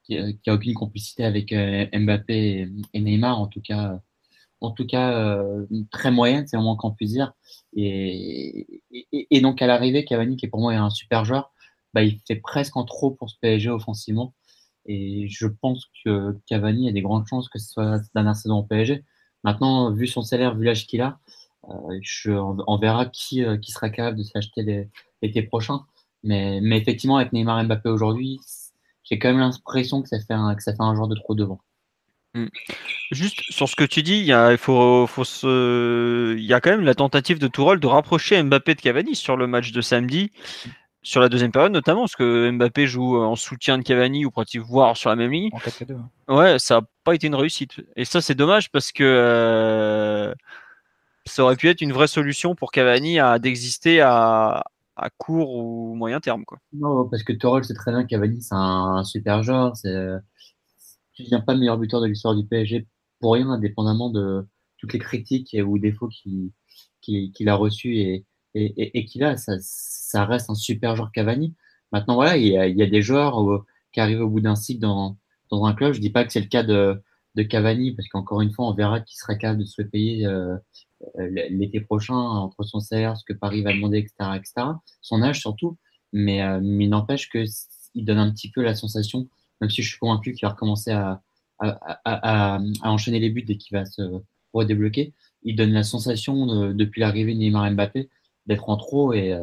qui, a aucune complicité avec euh, Mbappé et, Neymar, en tout cas, en tout cas euh, très moyenne, c'est vraiment qu'on puisse dire. Et, et, donc à l'arrivée, Cavani, qui est pour moi un super joueur, bah, il fait presque en trop pour ce PSG offensivement. Et je pense que Cavani a des grandes chances que ce soit sa dernière saison au PSG. Maintenant, vu son salaire, vu l'âge qu'il a, euh, je, on, verra qui, qui sera capable de s'acheter l'été prochain. Mais, mais effectivement, avec Neymar et Mbappé aujourd'hui, j'ai quand même l'impression que ça fait que ça fait un joueur de trop devant. Hmm. Juste sur ce que tu dis, il y a, il faut, faut se... il y a quand même la tentative de Tourelle de rapprocher Mbappé de Cavani sur le match de samedi, sur la deuxième période notamment, parce que Mbappé joue en soutien de Cavani ou pratique voire sur la même ligne. Ouais, ça n'a pas été une réussite. Et ça, c'est dommage parce que euh, ça aurait pu être une vraie solution pour Cavani à d'exister à, à court ou moyen terme. Quoi. Non, parce que Torol, c'est très bien Cavani, c'est un, super joueur. Tu ne deviens pas le meilleur buteur de l'histoire du PSG pour rien, indépendamment de toutes les critiques ou défauts qu'il a reçus et, et, et, qu'il a. Ça, reste un super joueur Cavani. Maintenant, voilà, il y a, des joueurs euh, qui arrivent au bout d'un cycle dans, un club. Je dis pas que c'est le cas de, Cavani, parce qu'encore une fois, on verra qu'il sera capable de se payer euh, euh, l'été prochain entre son salaire, ce que Paris va demander, etc., etc. Son âge surtout, mais, mais il n'empêche que il donne un petit peu la sensation, même si je suis convaincu qu'il va recommencer à, enchaîner les buts dès qu'il va se redébloquer, il donne la sensation depuis l'arrivée de Neymar Mbappé d'être en trop et,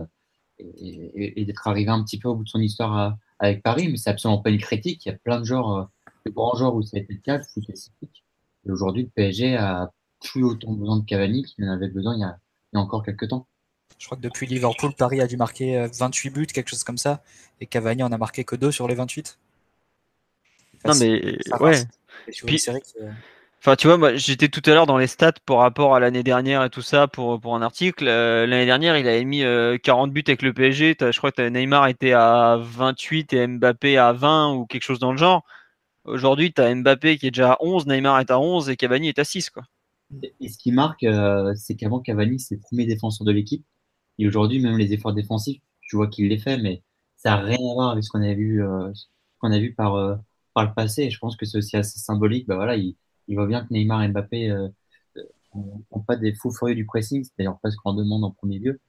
et, d'être arrivé un petit peu au bout de son histoire avec Paris, mais c'est absolument pas une critique. Il y a plein de joueurs le grand genre où ça a été le cas, le. Et aujourd'hui, le PSG a plus autant besoin de Cavani qu'il en avait besoin il y a, encore quelques temps. Je crois que depuis Liverpool, Paris a dû marquer 28 euh, buts, quelque chose comme ça, et Cavani en a marqué que 2 sur les 28. Non, mais ouais. Enfin, tu vois, moi, j'étais tout à l'heure dans les stats par rapport à l'année dernière et tout ça pour, pour un article. Euh, l'année dernière, il avait mis 40 euh, buts avec le PSG. Je crois que Neymar était à 28 et Mbappé à 20 ou quelque chose dans le genre. Aujourd'hui, tu as Mbappé qui est déjà à 11, Neymar est à 11 et Cavani est à 6. Quoi. Et ce qui marque, euh, c'est qu'avant Cavani, c'est le premier défenseur de l'équipe. Et aujourd'hui, même les efforts défensifs, tu vois qu'il les fait, mais ça n'a rien à voir avec ce qu'on a vu, euh, qu'on a vu par, euh, par le passé. Et je pense que c'est aussi assez symbolique. Bah voilà, il, il voit bien que Neymar et Mbappé n'ont pas des fous furieux du pressing, c'est d'ailleurs pas ce qu'on demande en premier lieu.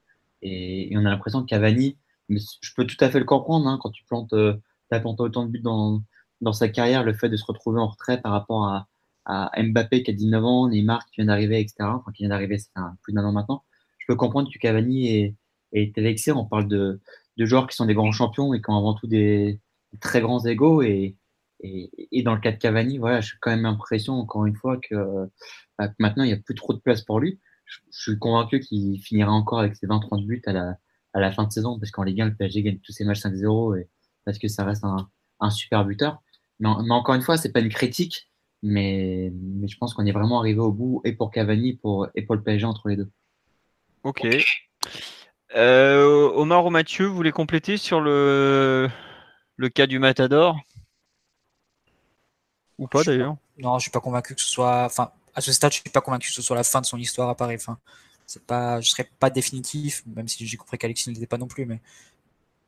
Et, on a l'impression que Cavani, mais je peux tout à fait le comprendre, hein, quand tu plantes, as planté autant de buts dans, dans sa carrière le fait de se retrouver en retrait par rapport à, à Mbappé qui a 19 ans, Neymar qui vient d'arriver, etc. Enfin, qui vient d'arriver, c'est plus d'un an maintenant. Je peux comprendre que Cavani est, est. On parle de, de, joueurs qui sont des grands champions et qui ont avant tout des, très grands égaux. Et, et, et, dans le cas de Cavani, voilà, j'ai quand même l'impression, encore une fois, que, bah, maintenant, il n'y a plus trop de place pour lui. Je, suis convaincu qu'il finira encore avec ses 20-30 buts à la, à la fin de saison, parce qu'en Ligue 1, le PSG gagne tous ses matchs 5-0, et parce que ça reste un, un super buteur. Mais, encore une fois, c'est pas une critique, mais, mais je pense qu'on est vraiment arrivé au bout et pour Cavani pour, et pour le PSG entre les deux. Ok. Euh, Omar ou Mathieu, vous voulez compléter sur le, le cas du Matador? Ou pas d'ailleurs Non, je suis pas convaincu que ce soit. Enfin, à ce stade, je suis pas convaincu que ce soit la fin de son histoire à Paris. Enfin, c'est pas, je serais pas définitif, même si j'ai compris qu'Alexis ne l'était pas non plus, mais,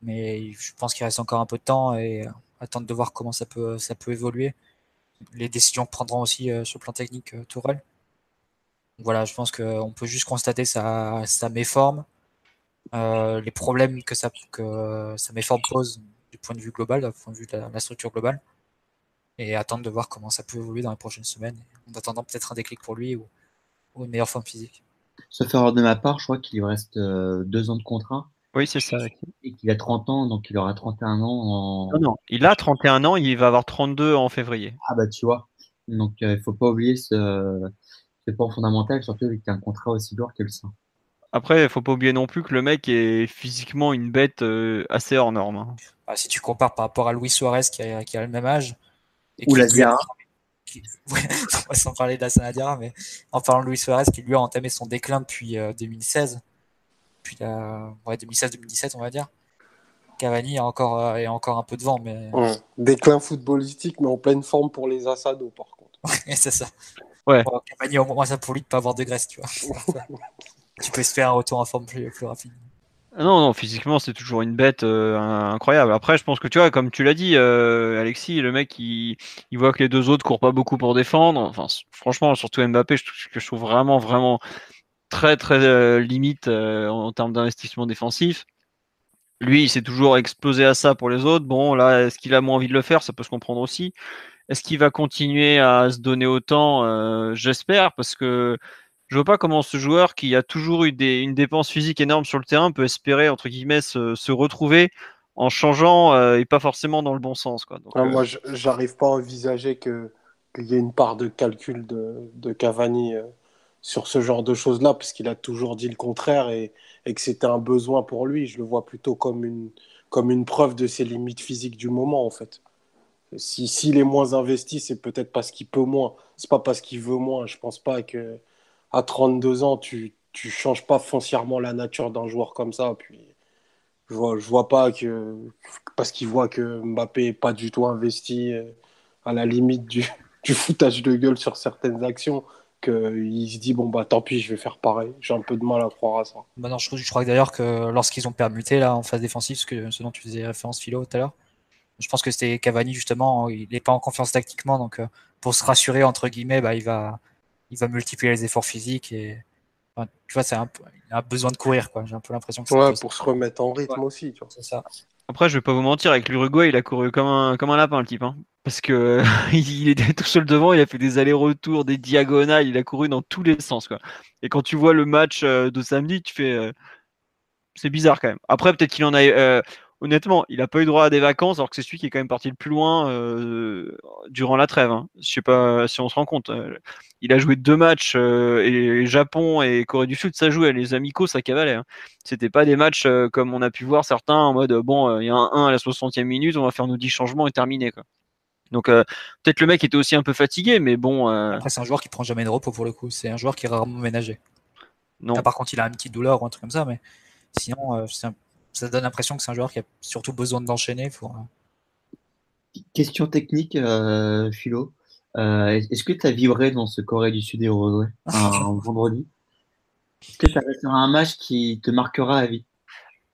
mais je pense qu'il reste encore un peu de temps et attendre de voir comment ça peut, ça peut évoluer. Les décisions que prendront aussi euh, sur le plan technique euh, Tourelle. Voilà, je pense qu'on peut juste constater sa, sa méforme, euh, les problèmes que sa, que sa méforme pose du point de vue global, du point de vue de la, structure globale, et attendre de voir comment ça peut évoluer dans les prochaines semaines, en attendant peut-être un déclic pour lui ou, ou une meilleure forme physique. Sauf erreur de ma part, je crois qu'il lui reste deux ans de contrat. Oui, c'est ça. Et qu'il a 30 ans, donc il aura 31 ans en... Non, non, il a 31 ans, il va avoir 32 en février. Ah bah tu vois. Donc il euh, ne faut pas oublier ce, ce point fondamental, surtout avec un contrat aussi lourd que le sien. Après, il faut pas oublier non plus que le mec est physiquement une bête euh, assez hors norme. Hein. Ah, si tu compares par rapport à Luis Suarez qui a, qui a le même âge. Ou la Diarra. [laughs] [laughs] sans parler de la Diarra, mais en parlant de Luis Suarez qui lui a entamé son déclin depuis 2016. Euh, depuis la ouais, 2016-2017, on va dire. Cavani est encore, euh, est encore un peu devant. Mais... Déclin footballistique, mais en pleine forme pour les Assados, par contre. [laughs] c'est ça. Ouais. Cavani, au moins ça pour lui de pas avoir de graisse, tu vois. tu peux se faire un retour en forme plus, plus rapide. Ah non, non, physiquement, c'est toujours une bête euh, incroyable. Après, je pense que tu vois, comme tu l'as dit, euh, Alexis, le mec, il, voit que les deux autres courent pas beaucoup pour défendre. Enfin, franchement, surtout Mbappé, je, que je trouve vraiment, vraiment très très euh, limite en, termes d'investissement défensif. Lui, il s'est toujours explosé à ça pour les autres. Bon, là, est-ce qu'il a moins envie de le faire? Ça peut se comprendre aussi. Est-ce qu'il va continuer à se donner autant? J'espère, parce que je vois pas comment ce joueur qui a toujours eu des, une dépense physique énorme sur le terrain peut espérer, entre guillemets, se, retrouver en changeant et pas forcément dans le bon sens. Quoi. Ah, moi, j'arrive pas à envisager qu'il y ait une part de calcul de, de Cavani sur ce genre de choses-là, parce qu'il a toujours dit le contraire et, et que c'était un besoin pour lui. Je le vois plutôt comme une, comme une preuve de ses limites physiques du moment, en fait. S'il si, est moins investi, c'est peut-être parce qu'il peut moins. C'est pas parce qu'il veut moins. Je pense pas que à 32 ans, tu, tu changes pas foncièrement la nature d'un joueur comme ça. Puis Je vois, je vois pas que. Parce qu'il voit que Mbappé n'est pas du tout investi euh, à la limite du, [laughs] foutage de gueule sur certaines actions qu'il se dit bon bah tant pis je vais faire pareil j'ai un peu de mal à croire à ça bah non, je, je crois d'ailleurs que lorsqu'ils ont permuté là en phase défensive ce, que, ce dont tu faisais référence Philo tout à l'heure je pense que c'était Cavani justement il n'est pas en confiance tactiquement donc euh, pour se rassurer entre guillemets bah, il va il va multiplier les efforts physiques et enfin, tu vois c'est un, il a besoin de courir quoi j'ai un peu l'impression que ouais ça. pour se remettre en rythme aussi tu vois. c'est ça Après, je vais pas vous mentir, avec l'Uruguay, il a couru comme un, comme un lapin, le type. hein. Parce que [laughs] il était tout seul devant, il a fait des allers-retours, des diagonales, il a couru dans tous les sens. Quoi. Et quand tu vois le match euh, de samedi, tu fais. euh, c'est bizarre quand même. Après, peut-être qu'il en a. euh, honnêtement, il a pas eu droit à des vacances, alors que c'est celui qui est quand même parti le plus loin euh, durant la trêve. hein. Je sais pas si on se rend compte. euh, il a joué deux matchs euh, et Japon et Corée du Sud, ça jouait. Les amicaux, ça cavalait. hein. C'était pas des matchs euh, comme on a pu voir certains en mode bon, il y a un 1 à la 60e minute, on va faire nos 10 changements et terminer. Quoi. Donc peut-être le mec était aussi un peu fatigué, mais bon, après c'est un joueur qui prend jamais de repos pour le coup c'est un joueur qui est rarement ménagé non. Par contre il a une petite douleur ou un truc comme ça mais sinon c'est un- ça donne l'impression que c'est un joueur qui a surtout besoin d'enchaîner pour euh, Question technique, euh, Philo. Euh, Est-ce que tu as vibré dans ce Corée du Sud et Uruguay [laughs] un, un vendredi? Est-ce que ça restera un match qui te marquera à vie?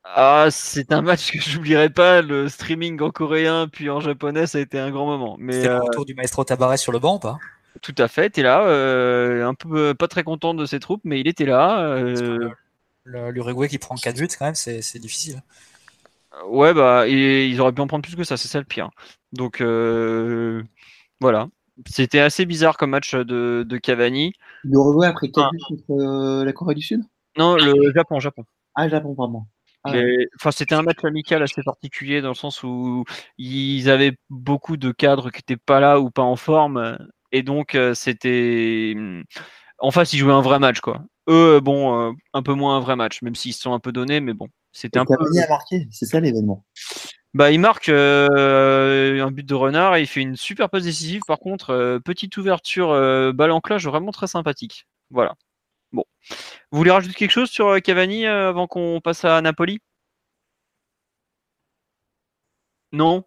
Ah, c'est un match que j'oublierai pas. Le streaming en coréen puis en japonais, ça a été un grand moment. Mais C'était euh, le retour du maestro Tabarez sur le banc ou pas? Tout à fait, t'es là, euh, un peu pas très content de ses troupes, mais il était là. euh, Le- L'Uruguay qui prend 4 buts, quand même, c'est difficile. Ouais, bah, et ils auraient pu en prendre plus que ça, c'est ça le pire. Donc, euh, voilà. C'était assez bizarre comme match de, de Cavani. L'Uruguay a pris 4 Ah. buts contre euh, la Corée du Sud? Non, le Japon, Japon. Ah, Japon, pardon. Ah, Enfin, c'était un match amical assez particulier dans le sens où ils avaient beaucoup de cadres qui n'étaient pas là ou pas en forme. Et donc, euh, c'était. En face, ils jouaient un vrai match, quoi. Eux, bon, euh, un peu moins un vrai match, même s'ils se sont un peu donnés, mais bon. C'était un peu. Cavani a marqué, c'est ça l'événement. Bah, il marque euh, un but de renard et il fait une super passe décisive. Par contre, euh, petite ouverture, euh, balle en cloche, vraiment très sympathique. Voilà. Bon. Vous voulez rajouter quelque chose sur euh, Cavani euh, avant qu'on passe à Napoli? Non?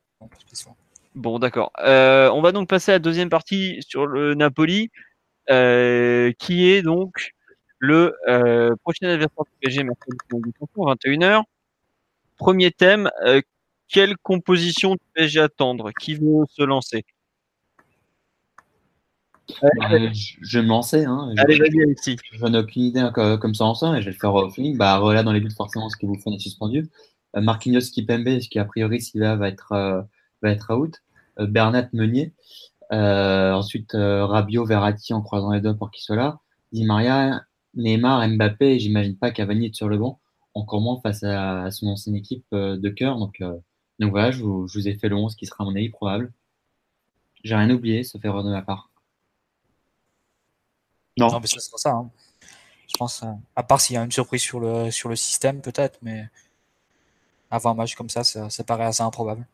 Bon, d'accord. Euh, on va donc passer à la deuxième partie sur le Napoli, euh, qui est donc le euh, prochain adversaire du PSG mercredi 21h. Premier thème, euh, quelle composition du PSG attendre? Qui veut se lancer? Euh, je, je vais me lancer. Hein. Allez, vas-y, Alexis. Je n'ai aucune idée hein, co- comme ça en soi, mais je vais le faire au feeling. Bah, voilà dans les buts, forcément, ce que vous faites est suspendu. Euh, Marquinhos Kipembe, ce qui a priori, s'il va, va être, euh, va être out? Euh, Bernat Meunier. Euh, ensuite, euh, Rabiot, Verratti en croisant les doigts pour qu'il soit là. Di Maria, Neymar, Mbappé, et j'imagine pas Cavani être sur le banc, encore moins face à, à son ancienne équipe euh, de cœur. Donc, euh, donc voilà, je vous, je vous ai fait le 11 qui sera à mon avis probable. J'ai rien oublié, sauf erreur de ma part. Non. Non, mais ce sera ça. hein. Je pense, euh, à part s'il y a une surprise sur le, sur le système, peut-être, mais avoir un match comme ça, ça, ça paraît assez improbable.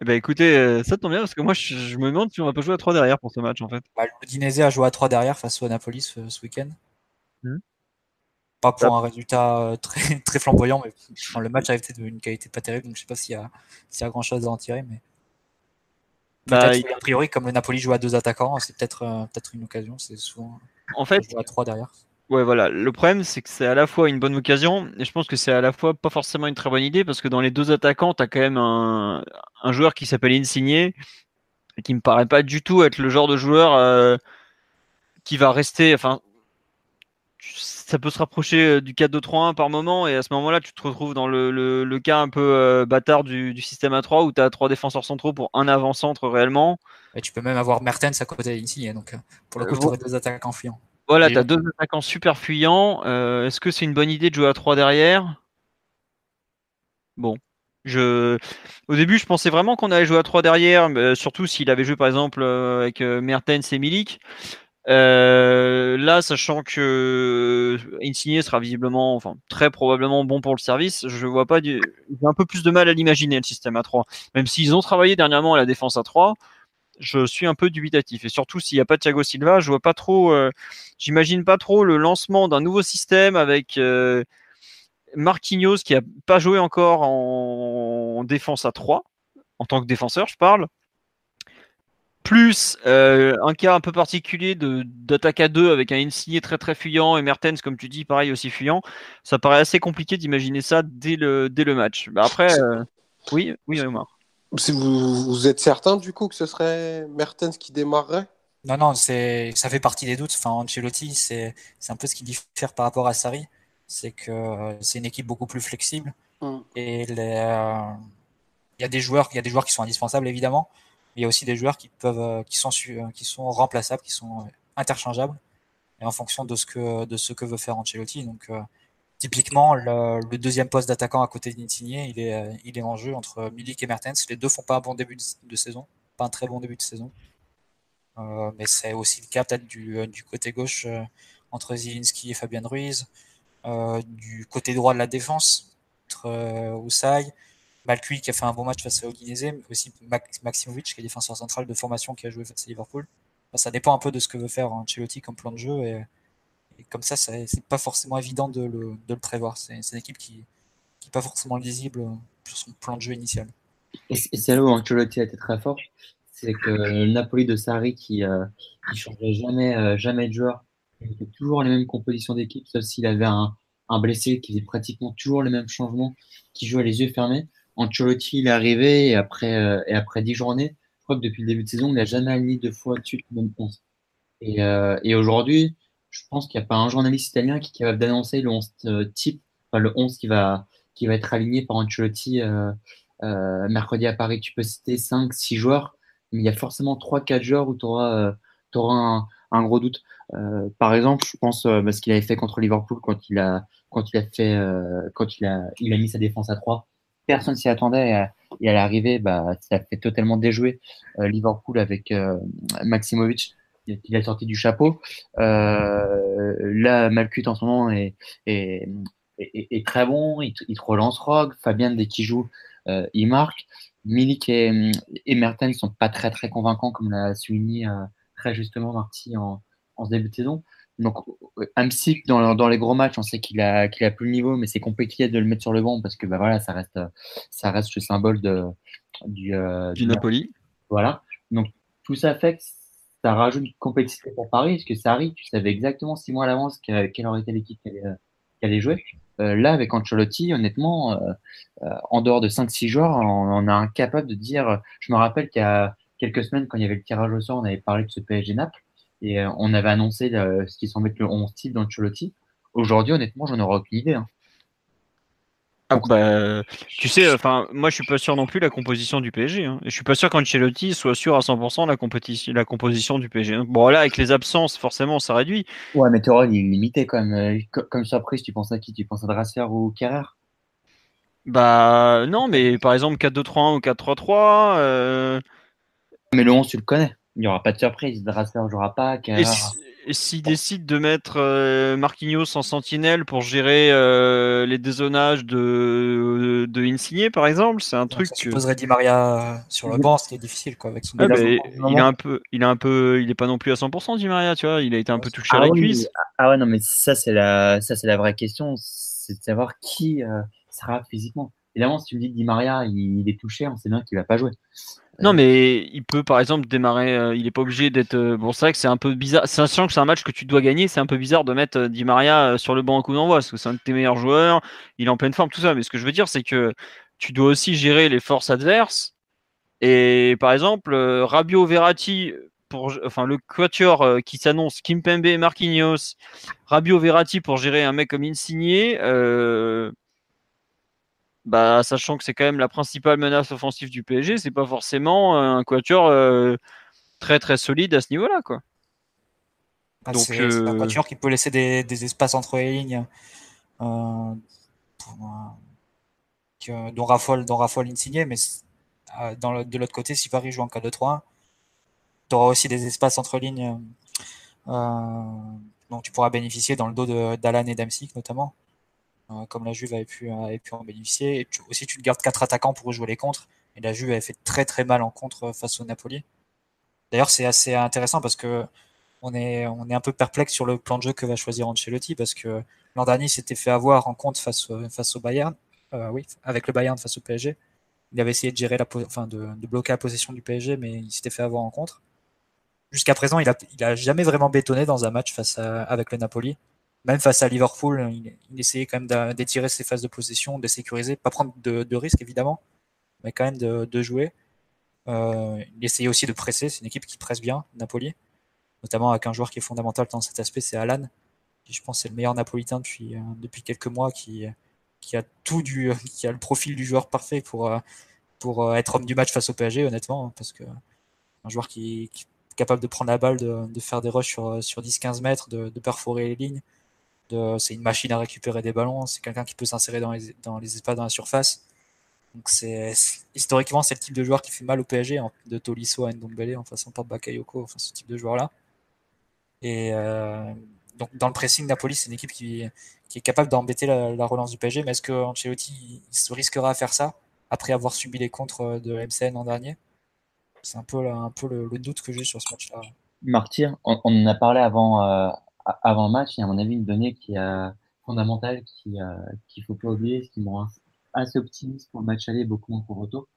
Eh ben, écoutez, euh, ça tombe bien parce que moi, je, je me demande si on va pas jouer à 3 derrière pour ce match, en fait. Bah, le Dinese a joué à 3 derrière face au Napoli ce, ce week-end. Mhm. Pas pour un résultat euh, très, [laughs] très flamboyant, mais enfin, le match a été d'une qualité pas terrible, donc je sais pas s'il y y a grand chose à en tirer. Mais Bah, il- a priori, comme le Napoli joue à deux attaquants, c'est peut-être euh, peut-être une occasion. C'est souvent En fait, jouer à 3 derrière. Ouais, voilà. Le problème, c'est que c'est à la fois une bonne occasion, et je pense que c'est à la fois pas forcément une très bonne idée, parce que dans les deux attaquants, tu as quand même un, un joueur qui s'appelle Insigne, et qui me paraît pas du tout être le genre de joueur euh, qui va rester. Enfin, tu- ça peut se rapprocher euh, du 4-2-3-1 par moment, et à ce moment-là, tu te retrouves dans le, le- le cas un peu euh, bâtard du, du système A3, où tu as trois défenseurs centraux pour un avant-centre réellement. Et tu peux même avoir Mertens à côté d'Insigne, donc euh, pour le Euh, coup, tu bon. aurais deux attaquants fuyants. Voilà, tu as deux attaquants super fuyants. Euh, Est-ce que c'est une bonne idée de jouer à 3 derrière? Bon. Je... Au début, je pensais vraiment qu'on allait jouer à 3 derrière, mais, euh, surtout s'il avait joué par exemple euh, avec Mertens et Milik. Euh, là, sachant que Insigne sera visiblement, enfin très probablement bon pour le service, je vois pas du... J'ai un peu plus de mal à l'imaginer le système à 3. Même s'ils ont travaillé dernièrement à la défense à 3, je suis un peu dubitatif. Et surtout, s'il n'y a pas Thiago Silva, je vois pas trop, euh, j'imagine pas trop le lancement d'un nouveau système avec euh, Marquinhos qui a pas joué encore en défense à 3, en tant que défenseur, je parle. Plus euh, un cas un peu particulier d'attaque à 2 avec un Insigné très très fuyant et Mertens, comme tu dis, pareil aussi fuyant. Ça paraît assez compliqué d'imaginer ça dès le, match. Bah, après, oui, oui, Omar. Si vous, vous, êtes certain du coup que ce serait Mertens qui démarrerait? Non, non, c'est ça fait partie des doutes. Enfin, Ancelotti, c'est un peu ce qui diffère par rapport à Sarri, c'est que euh, c'est une équipe beaucoup plus flexible mm. et il y a des joueurs, y a des joueurs qui sont indispensables évidemment, il y a aussi des joueurs qui peuvent, euh, qui sont, euh, qui sont remplaçables, qui sont euh, interchangeables, et en fonction de ce que, de ce que veut faire Ancelotti. Donc, typiquement, le, deuxième poste d'attaquant à côté d'Insigné, il est, il est en jeu entre Milik et Mertens. Les deux font pas un bon début de, saison, pas un très bon début de saison. mais c'est aussi le cas peut-être du, du, côté gauche entre Zielinski et Fabien Ruiz, du côté droit de la défense entre Oussaï, Malcuit qui a fait un bon match face à Udinese, mais aussi Maximovic qui est défenseur central de formation qui a joué face à Liverpool. ça dépend un peu de ce que veut faire Ancelotti comme plan de jeu comme ça, c'est pas forcément évident de le, de le prévoir. C'est une équipe qui n'est pas forcément lisible sur son plan de jeu initial. Et c'est là où Ancelotti a été très fort, c'est que le Napoli de Sarri qui ne euh, changeait jamais, euh, jamais de joueur, il fait toujours les mêmes compositions d'équipe, sauf s'il avait un, blessé qui faisait pratiquement toujours les mêmes changements, qui jouait les yeux fermés. Ancelotti, il est arrivé et après, euh, et après 10 journées, je crois que depuis le début de saison, il n'a jamais aligné deux fois dessus le même 11. Et, euh, et aujourd'hui, je pense qu'il n'y a pas un journaliste italien qui est capable d'annoncer le 11 euh, type, enfin le 11 qui va, qui va être aligné par Ancelotti mercredi à Paris. Tu peux citer 5, 6 joueurs, mais il y a forcément 3, 4 joueurs où tu auras, un, un, gros doute. par exemple, je pense ce qu'il avait fait contre Liverpool quand il a, quand il a fait, quand il a, il a mis sa défense à 3 personne s'y attendait. Et à l'arrivée, bah, ça fait totalement déjouer euh, Liverpool avec euh, Maximovic qui a sorti du chapeau. Euh, là, Malcut en ce moment est, est, est, très bon. Il, il, te relance Rogue. Fabien, dès qu'il joue, il marque. Milik et, et Mertens ne sont pas très très convaincants, comme l'a souligné très justement Marty en, en ce début de saison. Donc, Amsic, dans, dans les gros matchs, on sait qu'il a, qu'il a plus le niveau, mais c'est compliqué de le mettre sur le banc parce que bah, voilà, ça, reste, ça reste le symbole de, du, euh, du, Napoli. Voilà. Donc, tout ça fait que ça rajoute une compétition pour Paris, parce que Sarri, tu savais exactement six mois à l'avance quelle, aurait été l'équipe qui allait, qui allait jouer. Euh, là, avec Ancelotti, honnêtement, euh, en dehors de 5-6 joueurs, on, on est incapable de dire. Je me rappelle qu'il y a quelques semaines, quand il y avait le tirage au sort, on avait parlé de ce PSG Naples. Et euh, on avait annoncé ce qui semblait être le 11 type dans Cholotti. Aujourd'hui, honnêtement, j'en aurais aucune idée. Hein. Ah, bah, tu sais, enfin, moi je suis pas sûr non plus la composition du PSG. Hein. Et je suis pas sûr qu'Ancelotti soit sûr à 100% la, compétition, la composition du PSG. Bon là, avec les absences, forcément, ça réduit. Ouais, mais Torol, il est limité quand même. Euh, comme surprise, tu penses à qui? Tu penses à Dracer ou Kerrer Bah non, mais par exemple 4-2-3-1 ou 4-3-3. Euh, mais le 11, tu le connais. Il n'y aura pas de surprise. Dracer ne jouera pas. Et s'il décide de mettre euh, Marquinhos en sentinelle pour gérer euh, les dézonages de, de Insigné, par exemple, c'est un truc. Ça supposerait Di Maria sur le banc, ce qui est difficile, quoi, avec son. Ah, il est un peu, il est un peu, il est pas non plus à 100% Di Maria, tu vois. Il a été un peu touché à la cuisse. Ah ouais, non, mais ça c'est la, ça c'est la vraie question, c'est de savoir qui euh, sera physiquement. Évidemment, si tu me dis que Di Maria, il, est touché, on sait bien qu'il va pas jouer. Non, euh, mais il peut par exemple démarrer. Euh, il n'est pas obligé d'être. Euh, bon, c'est vrai que c'est un peu bizarre. Sachant que c'est un match que tu dois gagner, c'est un peu bizarre de mettre Di Maria sur le banc en coup d'envoi parce que c'est un de tes meilleurs joueurs. Il est en pleine forme, tout ça. Mais ce que je veux dire, c'est que tu dois aussi gérer les forces adverses. Et par exemple, Rabio Verratti, pour, enfin le quatuor qui s'annonce, Kimpembe et Marquinhos, Rabio Verratti pour gérer un mec comme Insigné. Euh, bah, sachant que c'est quand même la principale menace offensive du PSG, c'est pas forcément un quatuor euh, très très solide à ce niveau-là, quoi. Ah, Donc, c'est, un euh, quatuor qui peut laisser des, espaces entre les lignes, euh, dont raffole, dont raffole Insigné, mais dans de l'autre côté, si Paris joue en 4-2-3, tu auras aussi des espaces entre lignes dont tu pourras bénéficier dans le dos d'Alan et d'Amsic notamment. Euh, comme la Juve avait pu, pu en bénéficier. Et aussi, tu gardes quatre attaquants pour jouer les contres. Et la Juve avait fait très très mal en contre face au Napoli. D'ailleurs, c'est assez intéressant parce que on est, un peu perplexe sur le plan de jeu que va choisir Ancelotti parce que L'an dernier, il s'était fait avoir en compte face, face au Bayern. oui, avec le Bayern face au PSG. Il avait essayé de gérer la, enfin, de, bloquer la possession du PSG, mais il s'était fait avoir en contre. Jusqu'à présent, il a, il a jamais vraiment bétonné dans un match face avec le Napoli. Même face à Liverpool, il, essayait quand même d'étirer ses phases de possession, de sécuriser, pas prendre de, risques évidemment, mais quand même de, jouer. Euh, il essayait aussi de presser. C'est une équipe qui presse bien, Napoli, notamment avec un joueur qui est fondamental dans cet aspect, c'est Alan. Qui, je pense c'est le meilleur napolitain depuis, euh, depuis quelques mois, qui, qui a tout du, [laughs] qui a le profil du joueur parfait pour, euh, pour euh, être homme du match face au PSG, honnêtement, hein, parce que un joueur qui, est capable de prendre la balle, de, faire des rushs sur, sur 10-15 mètres, de, perforer les lignes. C'est une machine à récupérer des ballons. C'est quelqu'un qui peut s'insérer dans les, espaces dans la surface. Donc c'est historiquement c'est le type de joueur qui fait mal au PSG, de Tolisso à Ndombele en façon par Bakayoko, enfin ce type de joueur là. Et euh, donc dans le pressing, Napoli c'est une équipe qui, est capable d'embêter la, relance du PSG. Mais est-ce que Ancelotti risquera à faire ça après avoir subi les contres de MCN en dernier? C'est un peu, le, doute que j'ai sur ce match-là. Martyr, on, en a parlé avant, euh, avant le match, et à mon avis une donnée qui est fondamentale, qui euh, qu'il faut pas oublier, ce qui me rend assez optimiste pour le match aller, beaucoup moins pour retour,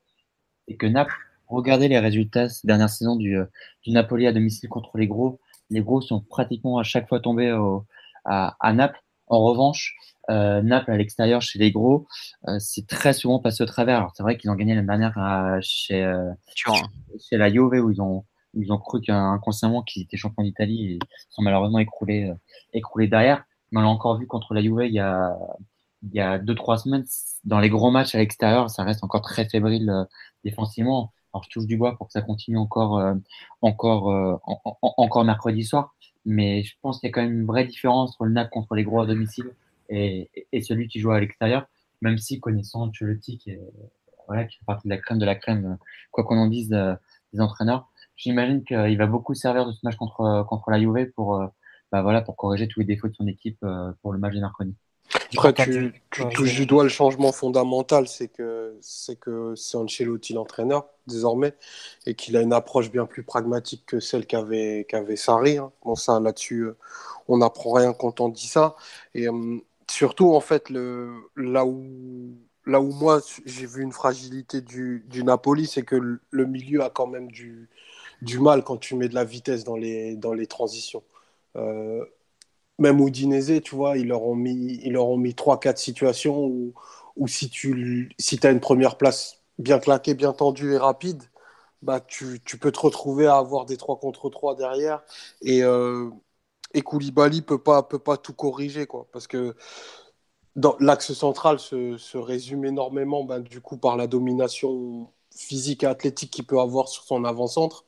c'est que Naples, regardez les résultats ces dernières saisons du, euh, du Napoli à domicile contre les gros, les gros sont pratiquement à chaque fois tombés au, à, à Naples. En revanche, euh, Naples à l'extérieur chez les gros, euh, c'est très souvent passé au travers. Alors c'est vrai qu'ils ont gagné l'année dernière à, chez, euh, chez la Juve où ils ont ils ont cru qu'inconsciemment qu'ils étaient champions d'Italie et sont malheureusement écroulés euh, écroulés derrière. Mais on l'a encore vu contre la Juve il y a il y a deux trois semaines dans les gros matchs à l'extérieur, ça reste encore très fébrile euh, défensivement. Alors je touche du bois pour que ça continue encore encore encore mercredi soir mais je pense qu'il y a quand même une vraie différence entre le NAC contre les gros à domicile et, et celui qui joue à l'extérieur, même si connaissant Ancelotti qui, voilà, qui fait partie de la crème de la crème, quoi qu'on en dise euh, des entraîneurs, j'imagine qu'il va beaucoup servir de ce match contre, contre la Juve pour, euh, bah voilà, pour corriger tous les défauts de son équipe euh, pour le match de mercredi. Après, tu, tu touches du doigt le changement fondamental, c'est que c'est que c'est Ancelotti l'entraîneur désormais et qu'il a une approche bien plus pragmatique que celle qu'avait qu'avait Sarri. Hein. Bon, ça là-dessus, euh, on n'apprend rien quand on dit ça. Et euh, surtout, en fait, le, là où là où moi j'ai vu une fragilité du, du Napoli, c'est que le, milieu a quand même du, du mal quand tu mets de la vitesse dans les, dans les transitions. Euh, même Udinese, tu vois, ils leur ont mis, mis 3-4 situations où, où, si tu si as une première place bien claquée, bien tendue et rapide, bah tu, tu peux te retrouver à avoir des 3 contre 3 derrière. Et, euh, et Koulibaly peut pas, peut pas tout corriger, quoi. Parce que l'axe central se, se, résume énormément, ben, du coup, par la domination physique et athlétique qu'il peut avoir sur son avant-centre.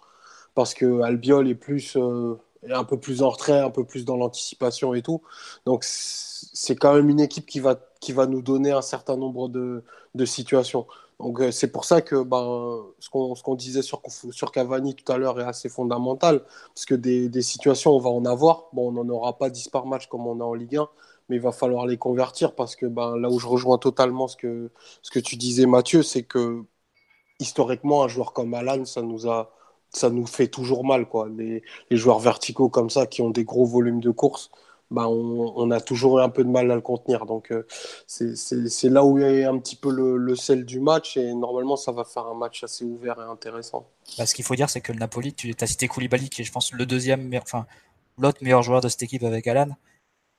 Parce que Albiol est plus. Euh, un peu plus en retrait, un peu plus dans l'anticipation et tout. Donc c'est quand même une équipe qui va, qui va nous donner un certain nombre de, de situations. Donc euh, c'est pour ça que ben, ce qu'on qu'on disait sur, sur Cavani tout à l'heure est assez fondamental, parce que des, des, situations, on va en avoir. Bon, on n'en aura pas 10 par match comme on a en Ligue 1, mais il va falloir les convertir, parce que ben, là où je rejoins totalement ce que, ce que tu disais, Mathieu, c'est que historiquement, un joueur comme Alan, ça nous a ça nous fait toujours mal. Quoi. Les, les, joueurs verticaux comme ça, qui ont des gros volumes de course, bah, on, a toujours un peu de mal à le contenir. Donc euh, c'est là où est un petit peu le, le, sel du match et normalement ça va faire un match assez ouvert et intéressant. Bah, ce qu'il faut dire, c'est que le Napoli, tu as cité Koulibaly qui est je pense le deuxième, enfin l'autre meilleur joueur de cette équipe avec Alan.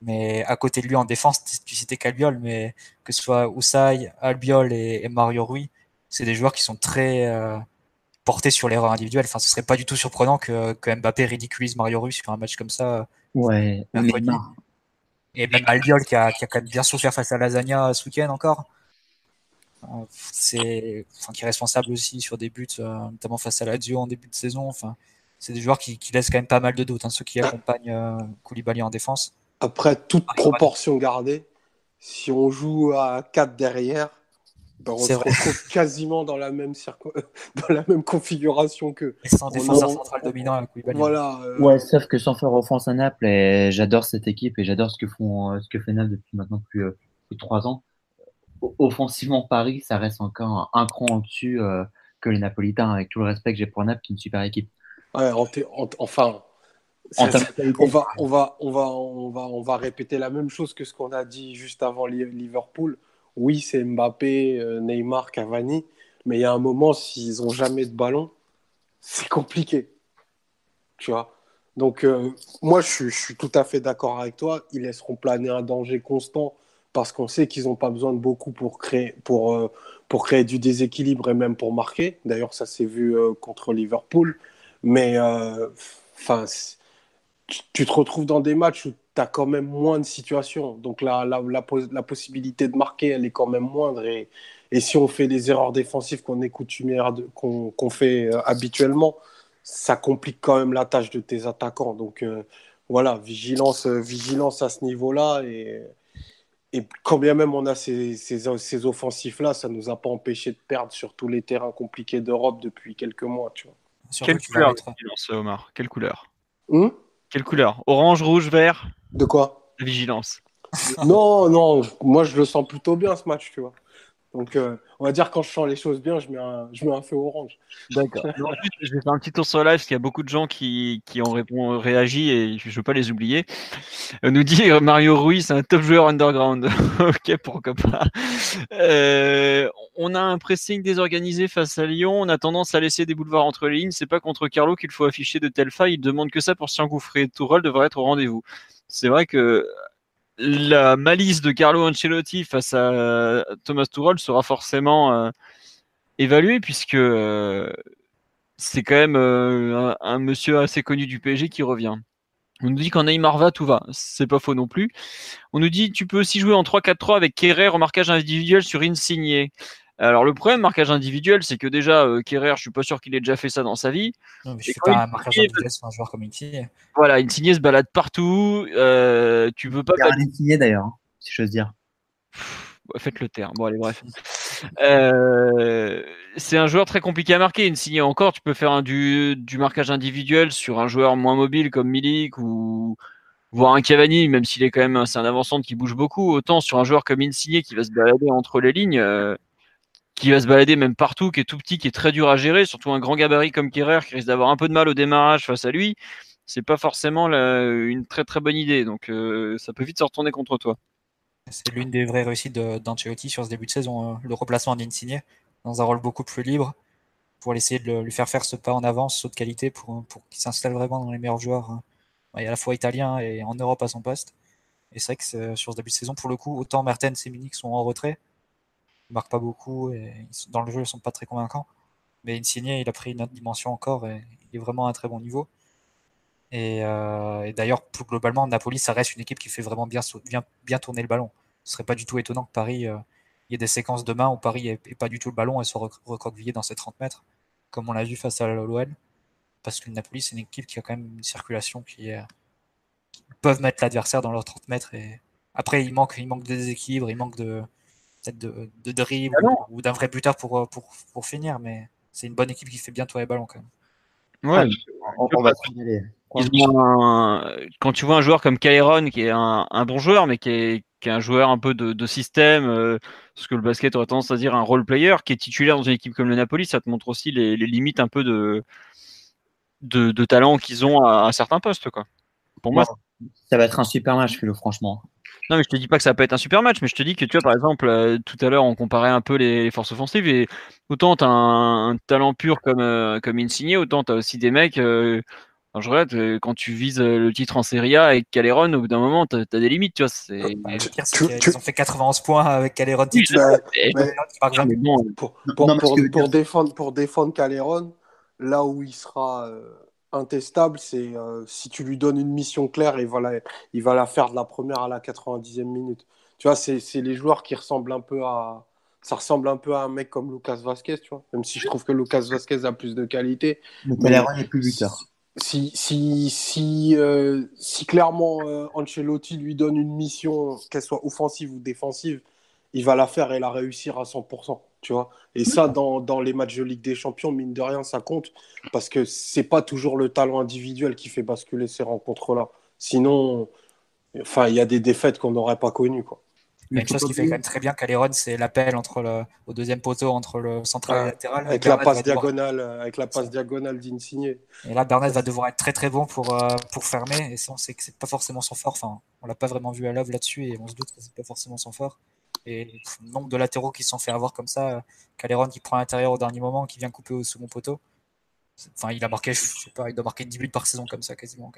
Mais à côté de lui en défense, tu citais qu'Albiol, mais que ce soit Ousai, Albiol et, et Mario Rui, c'est des joueurs qui sont très, euh, porté sur l'erreur individuelle. Enfin, ce serait pas du tout surprenant que, que Mbappé ridiculise Mario Rui sur un match comme ça. Ouais, Et même Albiol qui a, qui a quand même bien souffert face à Lasagna ce week-end encore. C'est, enfin, qui est responsable aussi sur des buts, euh, notamment face à Lazio en début de saison. Enfin, c'est des joueurs qui, qui, laissent quand même pas mal de doutes, hein, ceux qui accompagnent euh, Koulibaly en défense. Après, toute proportion gardée, si on joue à 4 derrière, ben, on se retrouve quasiment dans la même [laughs] dans la même configuration que. sans défenseur central dominant à Voilà. Euh, ouais, sauf que sans faire offense à Naples, et j'adore cette équipe et j'adore ce que font euh, ce que fait Naples depuis maintenant plus, euh, plus de trois ans. Offensivement, Paris, ça reste encore un, cran au-dessus que les Napolitains, avec tout le respect que j'ai pour Naples, qui est une super équipe. Ouais, enfin, En Ça- on va, on va, on va, on va, on va répéter la même chose que ce qu'on a dit juste avant Li- Liverpool. Oui, c'est Mbappé, euh, Neymar, Cavani, mais il y a un moment, s'ils ont jamais de ballon, c'est compliqué. Tu vois. Donc, euh, moi, je, suis- tout à fait d'accord avec toi. Ils laisseront planer un danger constant parce qu'on sait qu'ils n'ont pas besoin de beaucoup pour créer, pour, euh, pour créer du déséquilibre et même pour marquer. D'ailleurs, ça s'est vu contre Liverpool. Mais, enfin, tu, tu te retrouves dans des matchs où tu as quand même moins de situations. Donc la, la, la, la possibilité de marquer, elle est quand même moindre. Et, et si on fait des erreurs défensives qu'on est coutumière de- qu'on fait euh, habituellement, ça complique quand même la tâche de tes attaquants. Donc euh, voilà, vigilance, euh, vigilance à ce niveau-là. Et, et quand bien même on a ces, ces, ces offensifs-là, ça ne nous a pas empêché de perdre sur tous les terrains compliqués d'Europe depuis quelques mois. Tu vois. Quelle couleur, mettre- vigilance, Omar? Quelle couleur? Quelle couleur? Orange, rouge, vert? De quoi? La vigilance. Non, non, moi je le sens plutôt bien ce match, tu vois. Donc euh, on va dire quand je sens les choses bien, je mets un, je mets un feu orange. D'accord. je vais faire un petit tour sur le live parce qu'il y a beaucoup de gens qui, qui ont répond- réagi et je ne veux pas les oublier. Euh, nous dit euh, Mario Rui, c'est un top joueur underground. [laughs] ok, pourquoi pas. Euh, on a un pressing désorganisé face à Lyon. On a tendance à laisser des boulevards entre les lignes. C'est pas contre Carlo qu'il faut afficher de telles failles. Il demande que ça pour s'y engouffrer. Tourelle devrait être au rendez-vous. C'est vrai que la malice de Carlo Ancelotti face à Thomas Tuchel sera forcément euh, évaluée puisque euh, c'est quand même euh, un, un monsieur assez connu du PSG qui revient. On nous dit qu'en Neymar va, tout va. C'est pas faux non plus. On nous dit tu peux aussi jouer en 3-4-3 avec Kerrer en marquage individuel sur Insigné. Alors le problème marquage individuel, c'est que déjà euh, Kerrer, je suis pas sûr qu'il ait déjà fait ça dans sa vie. Non, mais je fais pas un marquage il- individuel sur un joueur comme Insigne. Voilà, Insigné se balade partout. Euh, tu peux pas Il y a un signé d'ailleurs, hein, si j'ose dire. Ouais, Faites le terme. Bon, allez, bref. Euh, c'est un joueur très compliqué à marquer. Insigné encore, tu peux faire un, du, du marquage individuel sur un joueur moins mobile comme Milik ou voire un Cavani, même s'il est quand même c'est un avançant qui bouge beaucoup. Autant sur un joueur comme Insigné qui va se balader entre les lignes, euh, qui va se balader même partout, qui est tout petit, qui est très dur à gérer, surtout un grand gabarit comme Kerrer qui risque d'avoir un peu de mal au démarrage face à lui. C'est pas forcément une très très bonne idée. Donc euh, ça peut vite se retourner contre toi. C'est l'une des vraies réussites d'Ancelotti sur ce début de saison, euh, le replacement d'Insigne dans un rôle beaucoup plus libre pour essayer de lui faire faire ce pas en avant, ce saut de qualité pour, qu'il s'installe vraiment dans les meilleurs joueurs, hein, et à la fois italien et en Europe à son poste. Et c'est vrai que sur ce début de saison, pour le coup, autant Mertens et Milik sont en retrait, ils marquent pas beaucoup et dans le jeu ils sont pas très convaincants. Mais Insigne, il a pris une autre dimension encore et il est vraiment à un très bon niveau. Et, euh, d'ailleurs, plus globalement, Napoli, ça reste une équipe qui fait vraiment bien, tourner le ballon. Ce serait pas du tout étonnant que Paris, euh, y ait des séquences demain où Paris n'ait pas du tout le ballon et soit rec- recroquevillé dans ses 30 mètres, comme on l'a vu face à l'OL. Parce que Napoli, c'est une équipe qui a quand même une circulation qui peuvent mettre l'adversaire dans leurs 30 mètres. Et après, il manque, il manque de déséquilibre, il manque de peut-être de, de dribble Ah ou d'un vrai buteur pour, euh, pour, pour finir, mais c'est une bonne équipe qui fait bien tourner le ballon quand même. Ouais, On, va signaler. Quand tu vois un joueur comme Cairon, qui est un, un bon joueur, mais qui est, qui est un joueur un peu de, de système, euh, ce que le basket aurait tendance à dire un role player, qui est titulaire dans une équipe comme le Napoli, ça te montre aussi les, les limites un peu de, de, de talent qu'ils ont à, à certains postes. Quoi. Pour moi, Ça va être un super match, Philo, franchement. Non, mais je te dis pas que ça peut être un super match, mais je te dis que tu vois, par exemple, euh, tout à l'heure, on comparait un peu les, les forces offensives et autant tu as un, un talent pur comme, euh, comme Insigne, autant tu as aussi des mecs. euh, je regrette, euh, quand tu vises le titre en Serie A avec Caleron, au bout d'un moment, tu as, des limites, tu vois. C'est... Bah, le pire, c'est Tu- qu'ils tu- ont fait 91 points avec Caléron Oui, mais- bon, pour, Non, pour, défendre, pour défendre Caléron, là où il sera euh, intestable, c'est euh, si tu lui donnes une mission claire, il va la, il va la faire de la première à la 90e minute. Tu vois, c'est les joueurs qui ressemblent un peu à. Ça ressemble un peu à un mec comme Lucas Vasquez, tu vois. Même si je trouve que Lucas Vasquez a plus de qualité. Mais Caleron est plus buteur. Si, si, si, euh, si clairement euh, Ancelotti lui donne une mission, qu'elle soit offensive ou défensive, il va la faire et la réussir à 100%. Tu vois et ça, dans, dans les matchs de Ligue des Champions, mine de rien, ça compte parce que c'est pas toujours le talent individuel qui fait basculer ces rencontres-là. Sinon, enfin, il y a des défaites qu'on n'aurait pas connues. Quoi. une chose qui fait quand même très bien Caléron, c'est l'appel entre le, au deuxième poteau entre le central et le latéral. Avec la passe diagonale, avec la passe diagonale d'Insigné. Et là, Bernat va devoir être très très bon pour, euh, pour fermer. Et ça, on sait que c'est pas forcément son fort. Enfin, on l'a pas vraiment vu à l'œuvre là-dessus et on se doute que c'est pas forcément son fort. Et le nombre de latéraux qui se sont fait avoir comme ça, Caléron qui prend l'intérieur au dernier moment, qui vient couper au second poteau. Enfin, il a marqué, je sais pas, il doit marquer 10 buts par saison comme ça quasiment.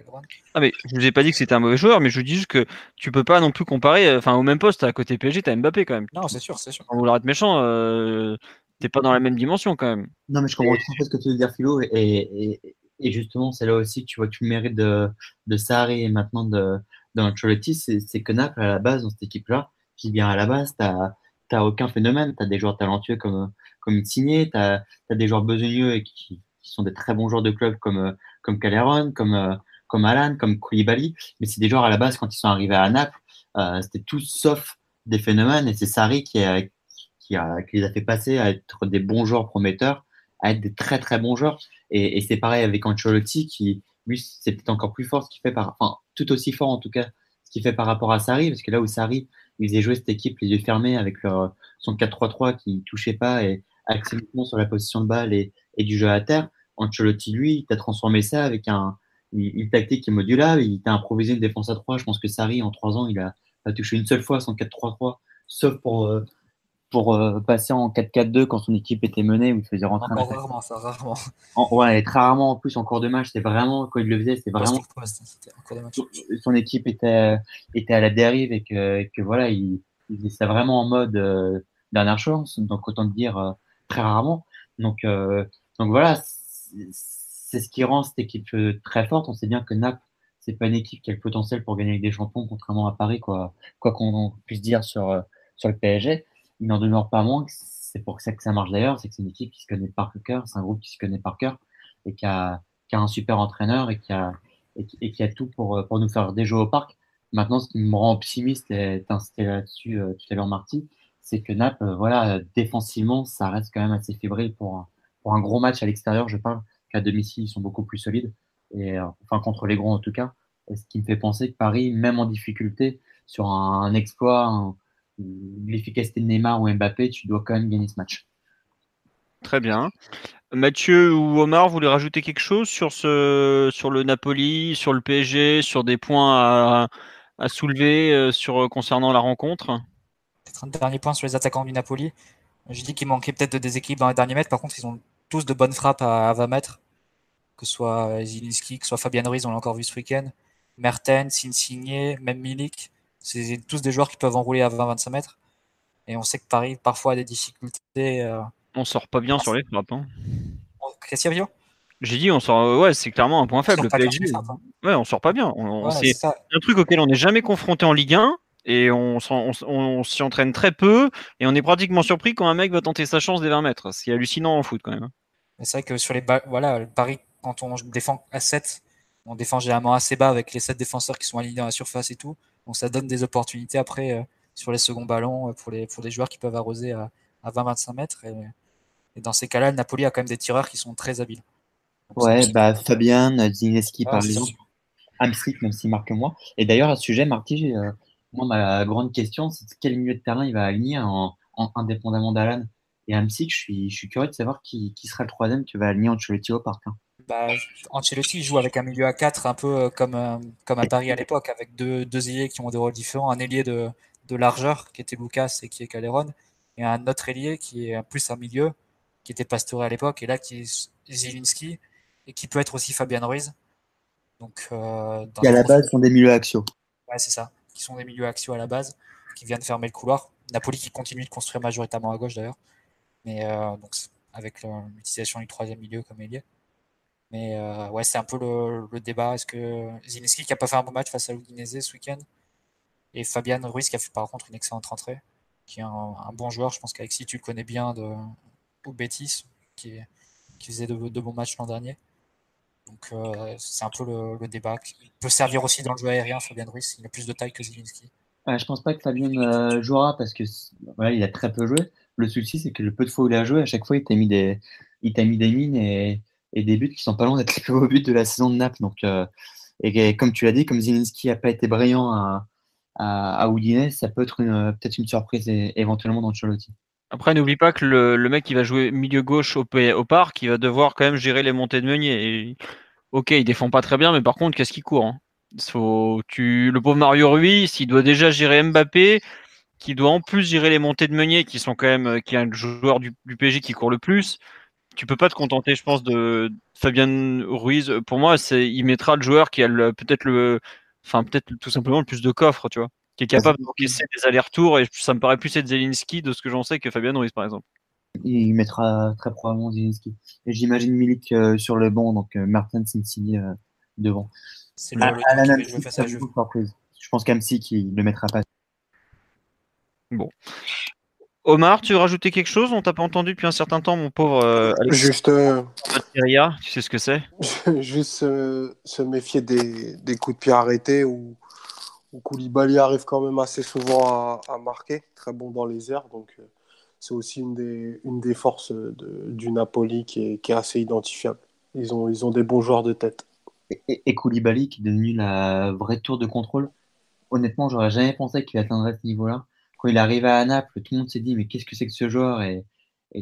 Ah mais je vous ai pas dit que c'était un mauvais joueur, mais je vous dis juste que tu peux pas non plus comparer. Euh, enfin, au même poste à côté PSG, t'as Mbappé quand même. Non, c'est sûr, c'est sûr. Quand vouloir être méchant, euh, t'es pas dans la même dimension quand même. Non, mais je comprends tout ce que tu veux dire, Philo, et, et, justement, c'est là aussi, tu vois, tu mérites de, de Sarri et maintenant de, de c'est que Naples à la base dans cette équipe-là, qui vient à la base, t'as t'as aucun phénomène, t'as des joueurs talentueux comme comme t'as as des joueurs besogneux et qui sont des très bons joueurs de club comme, comme Caleron, comme, comme Alan, comme Koulibaly. Mais c'est des joueurs à la base, quand ils sont arrivés à Naples, euh, c'était tout sauf des phénomènes. Et c'est Sarri qui, qui, les a fait passer à être des bons joueurs prometteurs, à être des très très bons joueurs. Et, et c'est pareil avec Ancelotti, qui, lui, c'est peut-être encore plus fort ce qu'il fait par, enfin, tout aussi fort en tout cas, ce qu'il fait par rapport à Sarri, parce que là où Sarri, il faisait jouer cette équipe les yeux fermés avec leur, son 4-3-3 qui touchait pas et axé sur la position de balle et, et du jeu à terre. Ancelotti, lui, il t'a transformé ça avec un, une, tactique qui est modulable. Il t'a improvisé une défense à 3. Je pense que Sarri, en 3 ans, il a, touché une seule fois son 4-3-3, sauf pour, euh, pour euh, passer en 4-4-2 quand son équipe était menée, où il faisait rentrer. Encore rarement, ça, rarement. ouais, très rarement en plus en cours de match. C'est vraiment, quand il le faisait, c'était vraiment. Son équipe était, était à la dérive et que, que voilà, il, il faisait ça vraiment en mode euh, dernière chance. Donc, autant dire très rarement. Donc, donc voilà, c'est ce qui rend cette équipe euh, très forte. On sait bien que Naples, c'est pas une équipe qui a le potentiel pour gagner des champions, contrairement à Paris, quoi quoi qu'on puisse dire sur, euh, sur le PSG. Il n'en demeure pas moins c'est pour ça que ça marche d'ailleurs, c'est que c'est une équipe qui se connaît par cœur, c'est un groupe qui se connaît par cœur et qui a, un super entraîneur et qui a, et qui, a tout pour, euh, pour nous faire des jeux au parc. Maintenant, ce qui me rend optimiste, et insisté là-dessus tout à l'heure, Marty, c'est que Naples, voilà, défensivement, ça reste quand même assez fébrile pour, un gros match à l'extérieur, je parle, qu'à domicile, ils sont beaucoup plus solides. Et, euh, enfin, contre les gros en tout cas. ce qui me fait penser que Paris, même en difficulté, sur un, exploit, l'efficacité de Neymar ou Mbappé, tu dois quand même gagner ce match. Très bien. Mathieu ou Omar, vous voulez rajouter quelque chose sur, ce, sur le Napoli, sur le PSG, sur des points à, soulever euh, sur, concernant la rencontre? Peut-être un dernier point sur les attaquants du Napoli. Je dis qu'il manquait peut-être de déséquilibre dans les derniers mètres. Par contre, ils ont tous de bonnes frappes à, 20 mètres. Que ce soit Zilinski, que ce soit Fabien Ruiz, on l'a encore vu ce week-end. Mertens, Insigne, même Milik. C'est tous des joueurs qui peuvent enrouler à 20-25 mètres. Et on sait que Paris, parfois, a des difficultés. Euh... On sort pas bien sur les frappes. Hein. J'ai dit, on sort. Ouais, c'est clairement un point faible. Le hein. Ouais, on sort pas bien. c'est un truc auquel on n'est jamais confronté en Ligue 1 et on, s'y entraîne très peu et on est pratiquement surpris quand un mec va tenter sa chance des 20 mètres. C'est hallucinant en foot quand même. Hein. C'est vrai que sur les voilà, Paris, quand on défend à 7, on défend généralement assez bas avec les 7 défenseurs qui sont alignés dans la surface et tout. Donc ça donne des opportunités après euh, sur les seconds ballons euh, pour les, pour les joueurs qui peuvent arroser à, 20-25 mètres. Et, dans ces cas-là, le Napoli a quand même des tireurs qui sont très habiles. ouais, bah, Fabien, Zineski par exemple. Même s'il marque moins. Et d'ailleurs, à ce sujet, Marty, euh, moi, ma grande question, c'est quel milieu de terrain il va aligner en, indépendamment d'Alan? Et Amsic. Je suis, je suis curieux de savoir qui, qui sera le troisième que va aligner Ancelotti au parc. Hein. Bah, Ancelotti joue avec un milieu à 4 un peu euh, comme, euh, comme à Paris à l'époque, avec deux, deux ailiers qui ont des rôles différents. Un ailier de, de largeur qui était Lucas et qui est Caleron, et un autre ailier qui est plus un milieu qui était Pastore à l'époque, et là qui est Zielinski, et qui peut être aussi Fabien Ruiz. Donc, euh, qui à la base sont des milieux axiaux. Ouais, c'est ça qui sont des milieux axiaux à la base, qui viennent fermer le couloir. Napoli qui continue de construire majoritairement à gauche d'ailleurs, mais euh, donc avec l'utilisation du troisième milieu comme ailier. Mais euh, ouais, c'est un peu le, débat. Est-ce que Zinski qui a pas fait un bon match face à l'Udinese ce week-end et Fabian Ruiz qui a fait par contre une excellente rentrée, qui est un, bon joueur. Je pense qu'Alexis tu le connais bien de au qui, faisait de, bons matchs l'an dernier. Donc euh, c'est un peu le, débat. Il peut servir aussi dans le jeu aérien, Fabien Ruiz. Il a plus de taille que Zielinski. Je je pense pas que Fabien euh, jouera parce que voilà, il a très peu joué. Le souci, c'est que le peu de fois où il a joué, à chaque fois, il t'a mis des, il t'a mis des mines et, des buts qui sont pas loin d'être [laughs] les plus beaux buts de la saison de Naples. Donc, euh, et, comme tu l'as dit, comme Zielinski n'a pas été brillant à, à, à ça peut être peut-être une surprise éventuellement dans Charlotte. Après, n'oublie pas que le, mec qui va jouer milieu gauche au, au parc, il va devoir quand même gérer les montées de Meunier. ok, il défend pas très bien, mais par contre, qu'est-ce qu'il court hein? Faut, tu, Le pauvre Mario Rui, s'il doit déjà gérer Mbappé, qui doit en plus gérer les montées de Meunier, qui sont quand même qui est un joueur du, du PSG qui court le plus, tu peux pas te contenter, je pense, de Fabien Ruiz. Pour moi, c'est il mettra le joueur qui a peut-être le, enfin peut-être tout simplement le plus de coffres, tu vois, qui est capable d'encaisser des allers-retours. Et ça me paraît plus être Zelinski de ce que j'en sais que Fabien Ruiz, par exemple. Il mettra très probablement Zelinski. Et j'imagine Milik euh, sur le banc, donc euh, Martin Cincinnati euh, devant. C'est le, Je pense qu'Amsi qui le mettra pas. Bon. Omar, tu veux rajouter quelque chose? On t'a pas entendu depuis un certain temps, mon pauvre euh, Juste. Euh, tu sais ce que c'est? [laughs] Juste euh, se méfier des, coups de pied arrêtés où, Koulibaly arrive quand même assez souvent à, marquer, très bon dans les airs. Donc c'est aussi une des, une des forces du Napoli qui est, assez identifiable. Ils ont, ils ont des bons joueurs de tête. Et, et Koulibaly qui est devenu la vraie tour de contrôle. Honnêtement, j'aurais jamais pensé qu'il atteindrait ce niveau-là quand il arrivait à Naples, tout le monde s'est dit mais qu'est-ce que c'est que ce joueur? Et,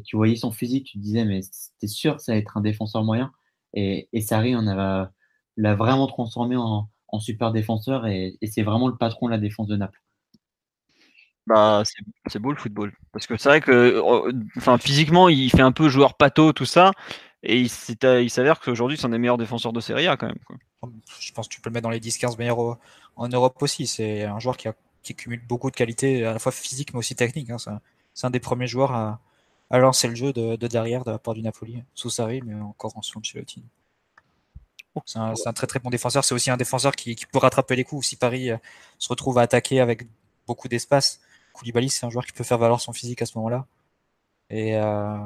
tu voyais son physique, tu te disais mais c'était sûr que ça allait être un défenseur moyen. Et, et Sarri on l'a vraiment transformé en, super défenseur et, c'est vraiment le patron de la défense de Naples. Bah, c'est beau le football. Parce que c'est vrai que oh, enfin, physiquement, il fait un peu joueur pato, tout ça. Et il, il s'avère qu'aujourd'hui, c'est un des meilleurs défenseurs de Serie A quand même. Je pense que tu peux le mettre dans les 10-15 meilleurs en Europe aussi. C'est un joueur qui a qui cumule beaucoup de qualités, à la fois physique mais aussi technique. Hein. C'est un des premiers joueurs à, lancer le jeu de, derrière de la part du Napoli, sous Sarri, mais encore en sous Ancelotti. C'est un, très très bon défenseur. C'est aussi un défenseur qui, peut rattraper les coups. Si Paris euh, se retrouve à attaquer avec beaucoup d'espace, Koulibaly, c'est un joueur qui peut faire valoir son physique à ce moment-là. Et, euh,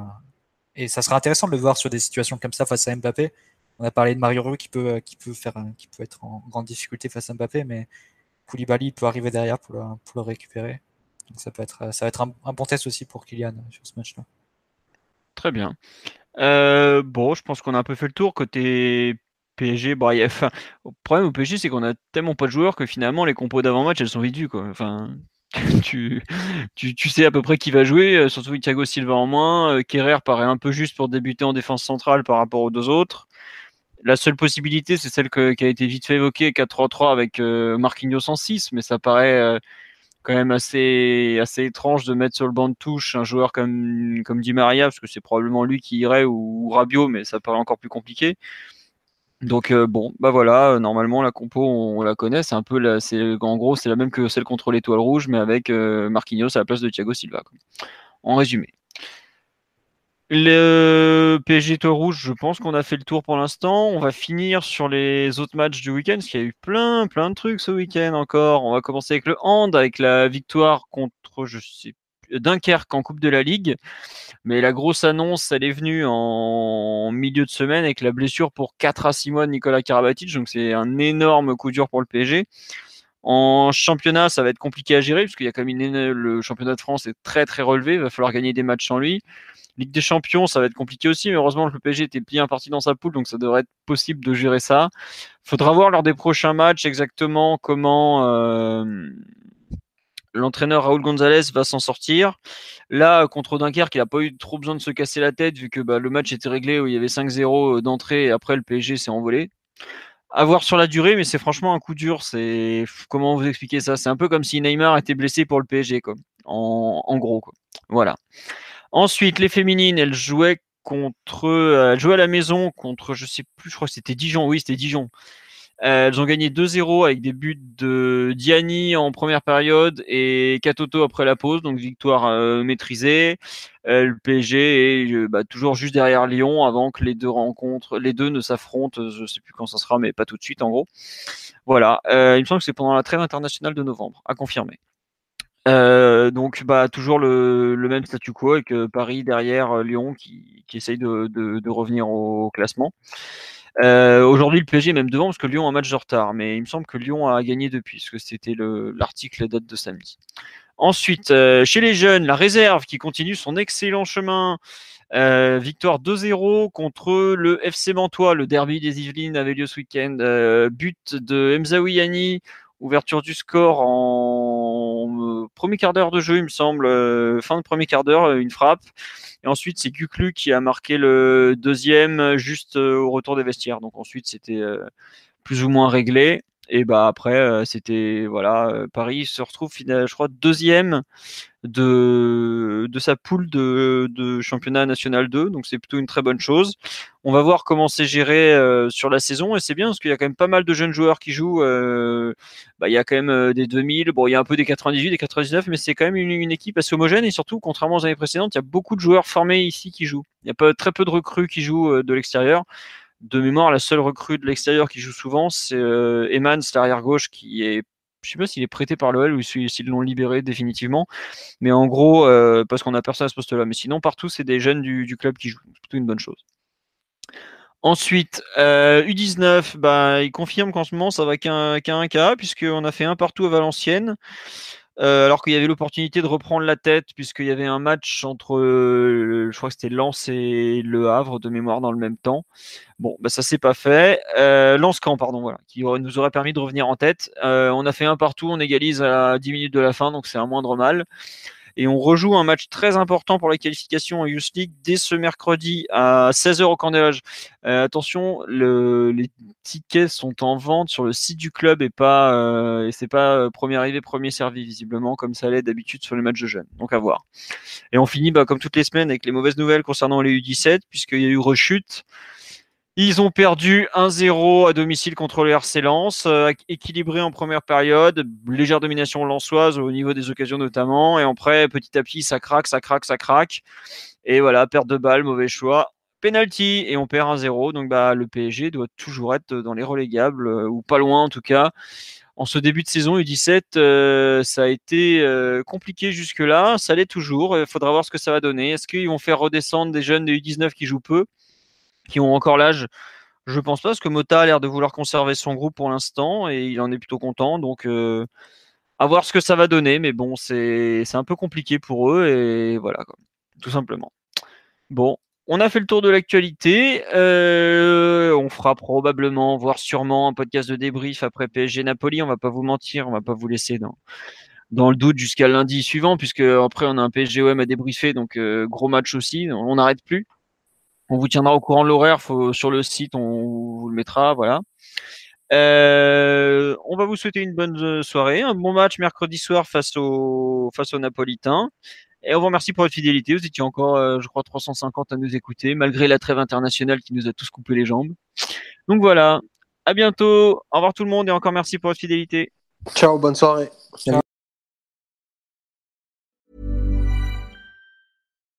ça sera intéressant de le voir sur des situations comme ça face à Mbappé. On a parlé de Mario Rui qui peut, qui peut, faire, qui peut être en grande difficulté face à Mbappé, mais Koulibaly peut arriver derrière pour le, récupérer. Donc ça peut être, ça va être un, bon test aussi pour Kylian sur ce match-là. Très bien. Euh, bon, je pense qu'on a un peu fait le tour côté PSG. bref, le problème au PSG, c'est qu'on a tellement pas de joueurs que finalement les compos d'avant-match, elles sont vite quoi. Enfin, [laughs] tu, tu, sais à peu près qui va jouer, euh, surtout Thiago Silva en moins. Euh, Kerrer paraît un peu juste pour débuter en défense centrale par rapport aux deux autres. La seule possibilité, c'est celle qui a été vite fait évoquer, 4-3-3 avec euh, Marquinhos en 6, mais ça paraît euh, quand même assez, étrange de mettre sur le banc de touche un joueur comme, Di Maria, parce que c'est probablement lui qui irait, ou, Rabiot, mais ça paraît encore plus compliqué. Donc euh, bon, bah voilà, normalement la compo on, la connaît, c'est un peu la, en gros c'est la même que celle contre l'étoile rouge, mais avec Marquinhos à la place de Thiago Silva. En résumé. Le PSG Tour Rouge, je pense qu'on a fait le tour pour l'instant. On va finir sur les autres matchs du week-end, parce qu'il y a eu plein, plein de trucs ce week-end encore. On va commencer avec le Hand, avec la victoire contre, je Dunkerque en Coupe de la Ligue. Mais la grosse annonce, elle est venue en milieu de semaine avec la blessure pour 4 à 6 mois de Nicolas Karabatic. Donc c'est un énorme coup dur pour le PSG. En championnat, ça va être compliqué à gérer, parce qu'il y a le championnat de France est très très relevé. Il va falloir gagner des matchs sans lui. Ligue des Champions, ça va être compliqué aussi, mais heureusement le PSG était bien parti dans sa poule, donc ça devrait être possible de gérer ça. Faudra voir lors des prochains matchs exactement comment euh, l'entraîneur Raoul Gonzalez va s'en sortir. Là, contre Dunkerque, il n'a pas eu trop besoin de se casser la tête, vu que bah, le match était réglé où il y avait 5-0 d'entrée, et après le PSG s'est envolé. À voir sur la durée, mais c'est franchement un coup dur. C'est comment vous expliquer ça? C'est un peu comme si Neymar était blessé pour le PSG. En, gros. Voilà. Ensuite, les féminines, elles jouaient contre, elles jouaient à la maison contre, je sais plus, je crois que c'était Dijon. Oui, c'était Dijon. Elles ont gagné 2-0 avec des buts de Diani en première période et Katoto après la pause, donc victoire euh, maîtrisée. Euh, le PSG est euh, bah, toujours juste derrière Lyon avant que les deux rencontres, les deux ne s'affrontent. Je sais plus quand ça sera, mais pas tout de suite en gros. Voilà. il me semble que c'est pendant la trêve internationale de novembre, à confirmer. Euh, donc bah toujours le, même statu quo avec euh, Paris derrière euh, Lyon qui, qui essaye de, revenir au, classement. Aujourd'hui le PSG est même devant parce que Lyon a un match de retard, mais il me semble que Lyon a gagné depuis, parce que c'était l'article date de samedi. Ensuite, chez les jeunes, la réserve qui continue son excellent chemin. victoire 2-0 contre le FC Mantois. Le derby des Yvelines avait lieu ce week-end. but de Mzaoui ouverture du score en premier quart d'heure de jeu, il me semble, fin de premier quart d'heure, une frappe. Et ensuite, c'est Guklu qui a marqué le deuxième juste au retour des vestiaires. Donc ensuite, c'était plus ou moins réglé. Et bah après, c'était voilà, Paris se retrouve je crois deuxième de, de sa poule de, de championnat national 2, donc c'est plutôt une très bonne chose. On va voir comment c'est géré sur la saison et c'est bien parce qu'il y a quand même pas mal de jeunes joueurs qui jouent. bah, il y a quand même des 2000, bon il y a un peu des 98, des 99, mais c'est quand même une, une, équipe assez homogène et surtout contrairement aux années précédentes, il y a beaucoup de joueurs formés ici qui jouent. Il y a pas, très peu de recrues qui jouent de l'extérieur de mémoire, la seule recrue de l'extérieur qui joue souvent, c'est euh, l'arrière gauche, qui est, je sais pas s'il est prêté par l'OL ou s'ils l'ont libéré définitivement, mais en gros, euh, parce qu'on a personne à ce poste-là. Mais sinon, partout, c'est des jeunes du, club qui jouent. C'est plutôt une bonne chose. Ensuite, U19, euh, bah, il confirme qu'en ce moment, ça va qu'un un cas, puisqu'on a fait un partout à Valenciennes. Euh, alors qu'il y avait l'opportunité de reprendre la tête, puisqu'il y avait un match entre, euh, je crois que c'était Lens et Le Havre de mémoire dans le même temps. Bon, bah ça s'est pas fait. Euh, Lens-Camp, pardon, voilà, qui nous aurait permis de revenir en tête. Euh, on a fait un partout, on égalise à 10 minutes de la fin, donc c'est un moindre mal. Et on rejoue un match très important pour la qualification en Youth League dès ce mercredi à 16h au camp Euh, attention, le, les tickets sont en vente sur le site du club et pas euh, et c'est pas euh, premier arrivé premier servi visiblement comme ça l'est d'habitude sur les matchs de jeunes. Donc à voir. Et on finit bah, comme toutes les semaines avec les mauvaises nouvelles concernant les U17 puisqu'il y a eu rechute. Ils ont perdu 1-0 à domicile contre le RC euh, équilibré en première période, légère domination lensoise au niveau des occasions notamment, et après petit à petit ça craque, ça craque, ça craque, et voilà perte de balle, mauvais choix, penalty et on perd 1-0, donc bah le PSG doit toujours être dans les relégables euh, ou pas loin en tout cas. En ce début de saison U17, euh, ça a été compliqué jusque-là, ça l'est toujours. Il faudra voir ce que ça va donner. Est-ce qu'ils vont faire redescendre des jeunes des U19 qui jouent peu? Qui ont encore l'âge. Je pense pas, parce que Mota a l'air de vouloir conserver son groupe pour l'instant et il en est plutôt content. Donc, euh, à voir ce que ça va donner. Mais bon, c'est un peu compliqué pour eux et voilà, tout simplement. Bon, on a fait le tour de l'actualité. Euh, on fera probablement, voire sûrement, un podcast de débrief après PSG Napoli. On va pas vous mentir, on va pas vous laisser dans, dans le doute jusqu'à lundi suivant, puisque après on a un PSG-OM à débriefer, donc euh, gros match aussi. On n'arrête plus. On vous tiendra au courant de l'horaire sur le site, on vous le mettra, voilà. Euh, on va vous souhaiter une bonne euh, soirée, un bon match mercredi soir face au face aux Napolitains. Et on vous remercie pour votre fidélité. Vous étiez encore, euh, je crois, 350 à nous écouter, malgré la trêve internationale qui nous a tous coupé les jambes. Donc voilà. À bientôt. Au revoir tout le monde et encore merci pour votre fidélité. Ciao, bonne soirée.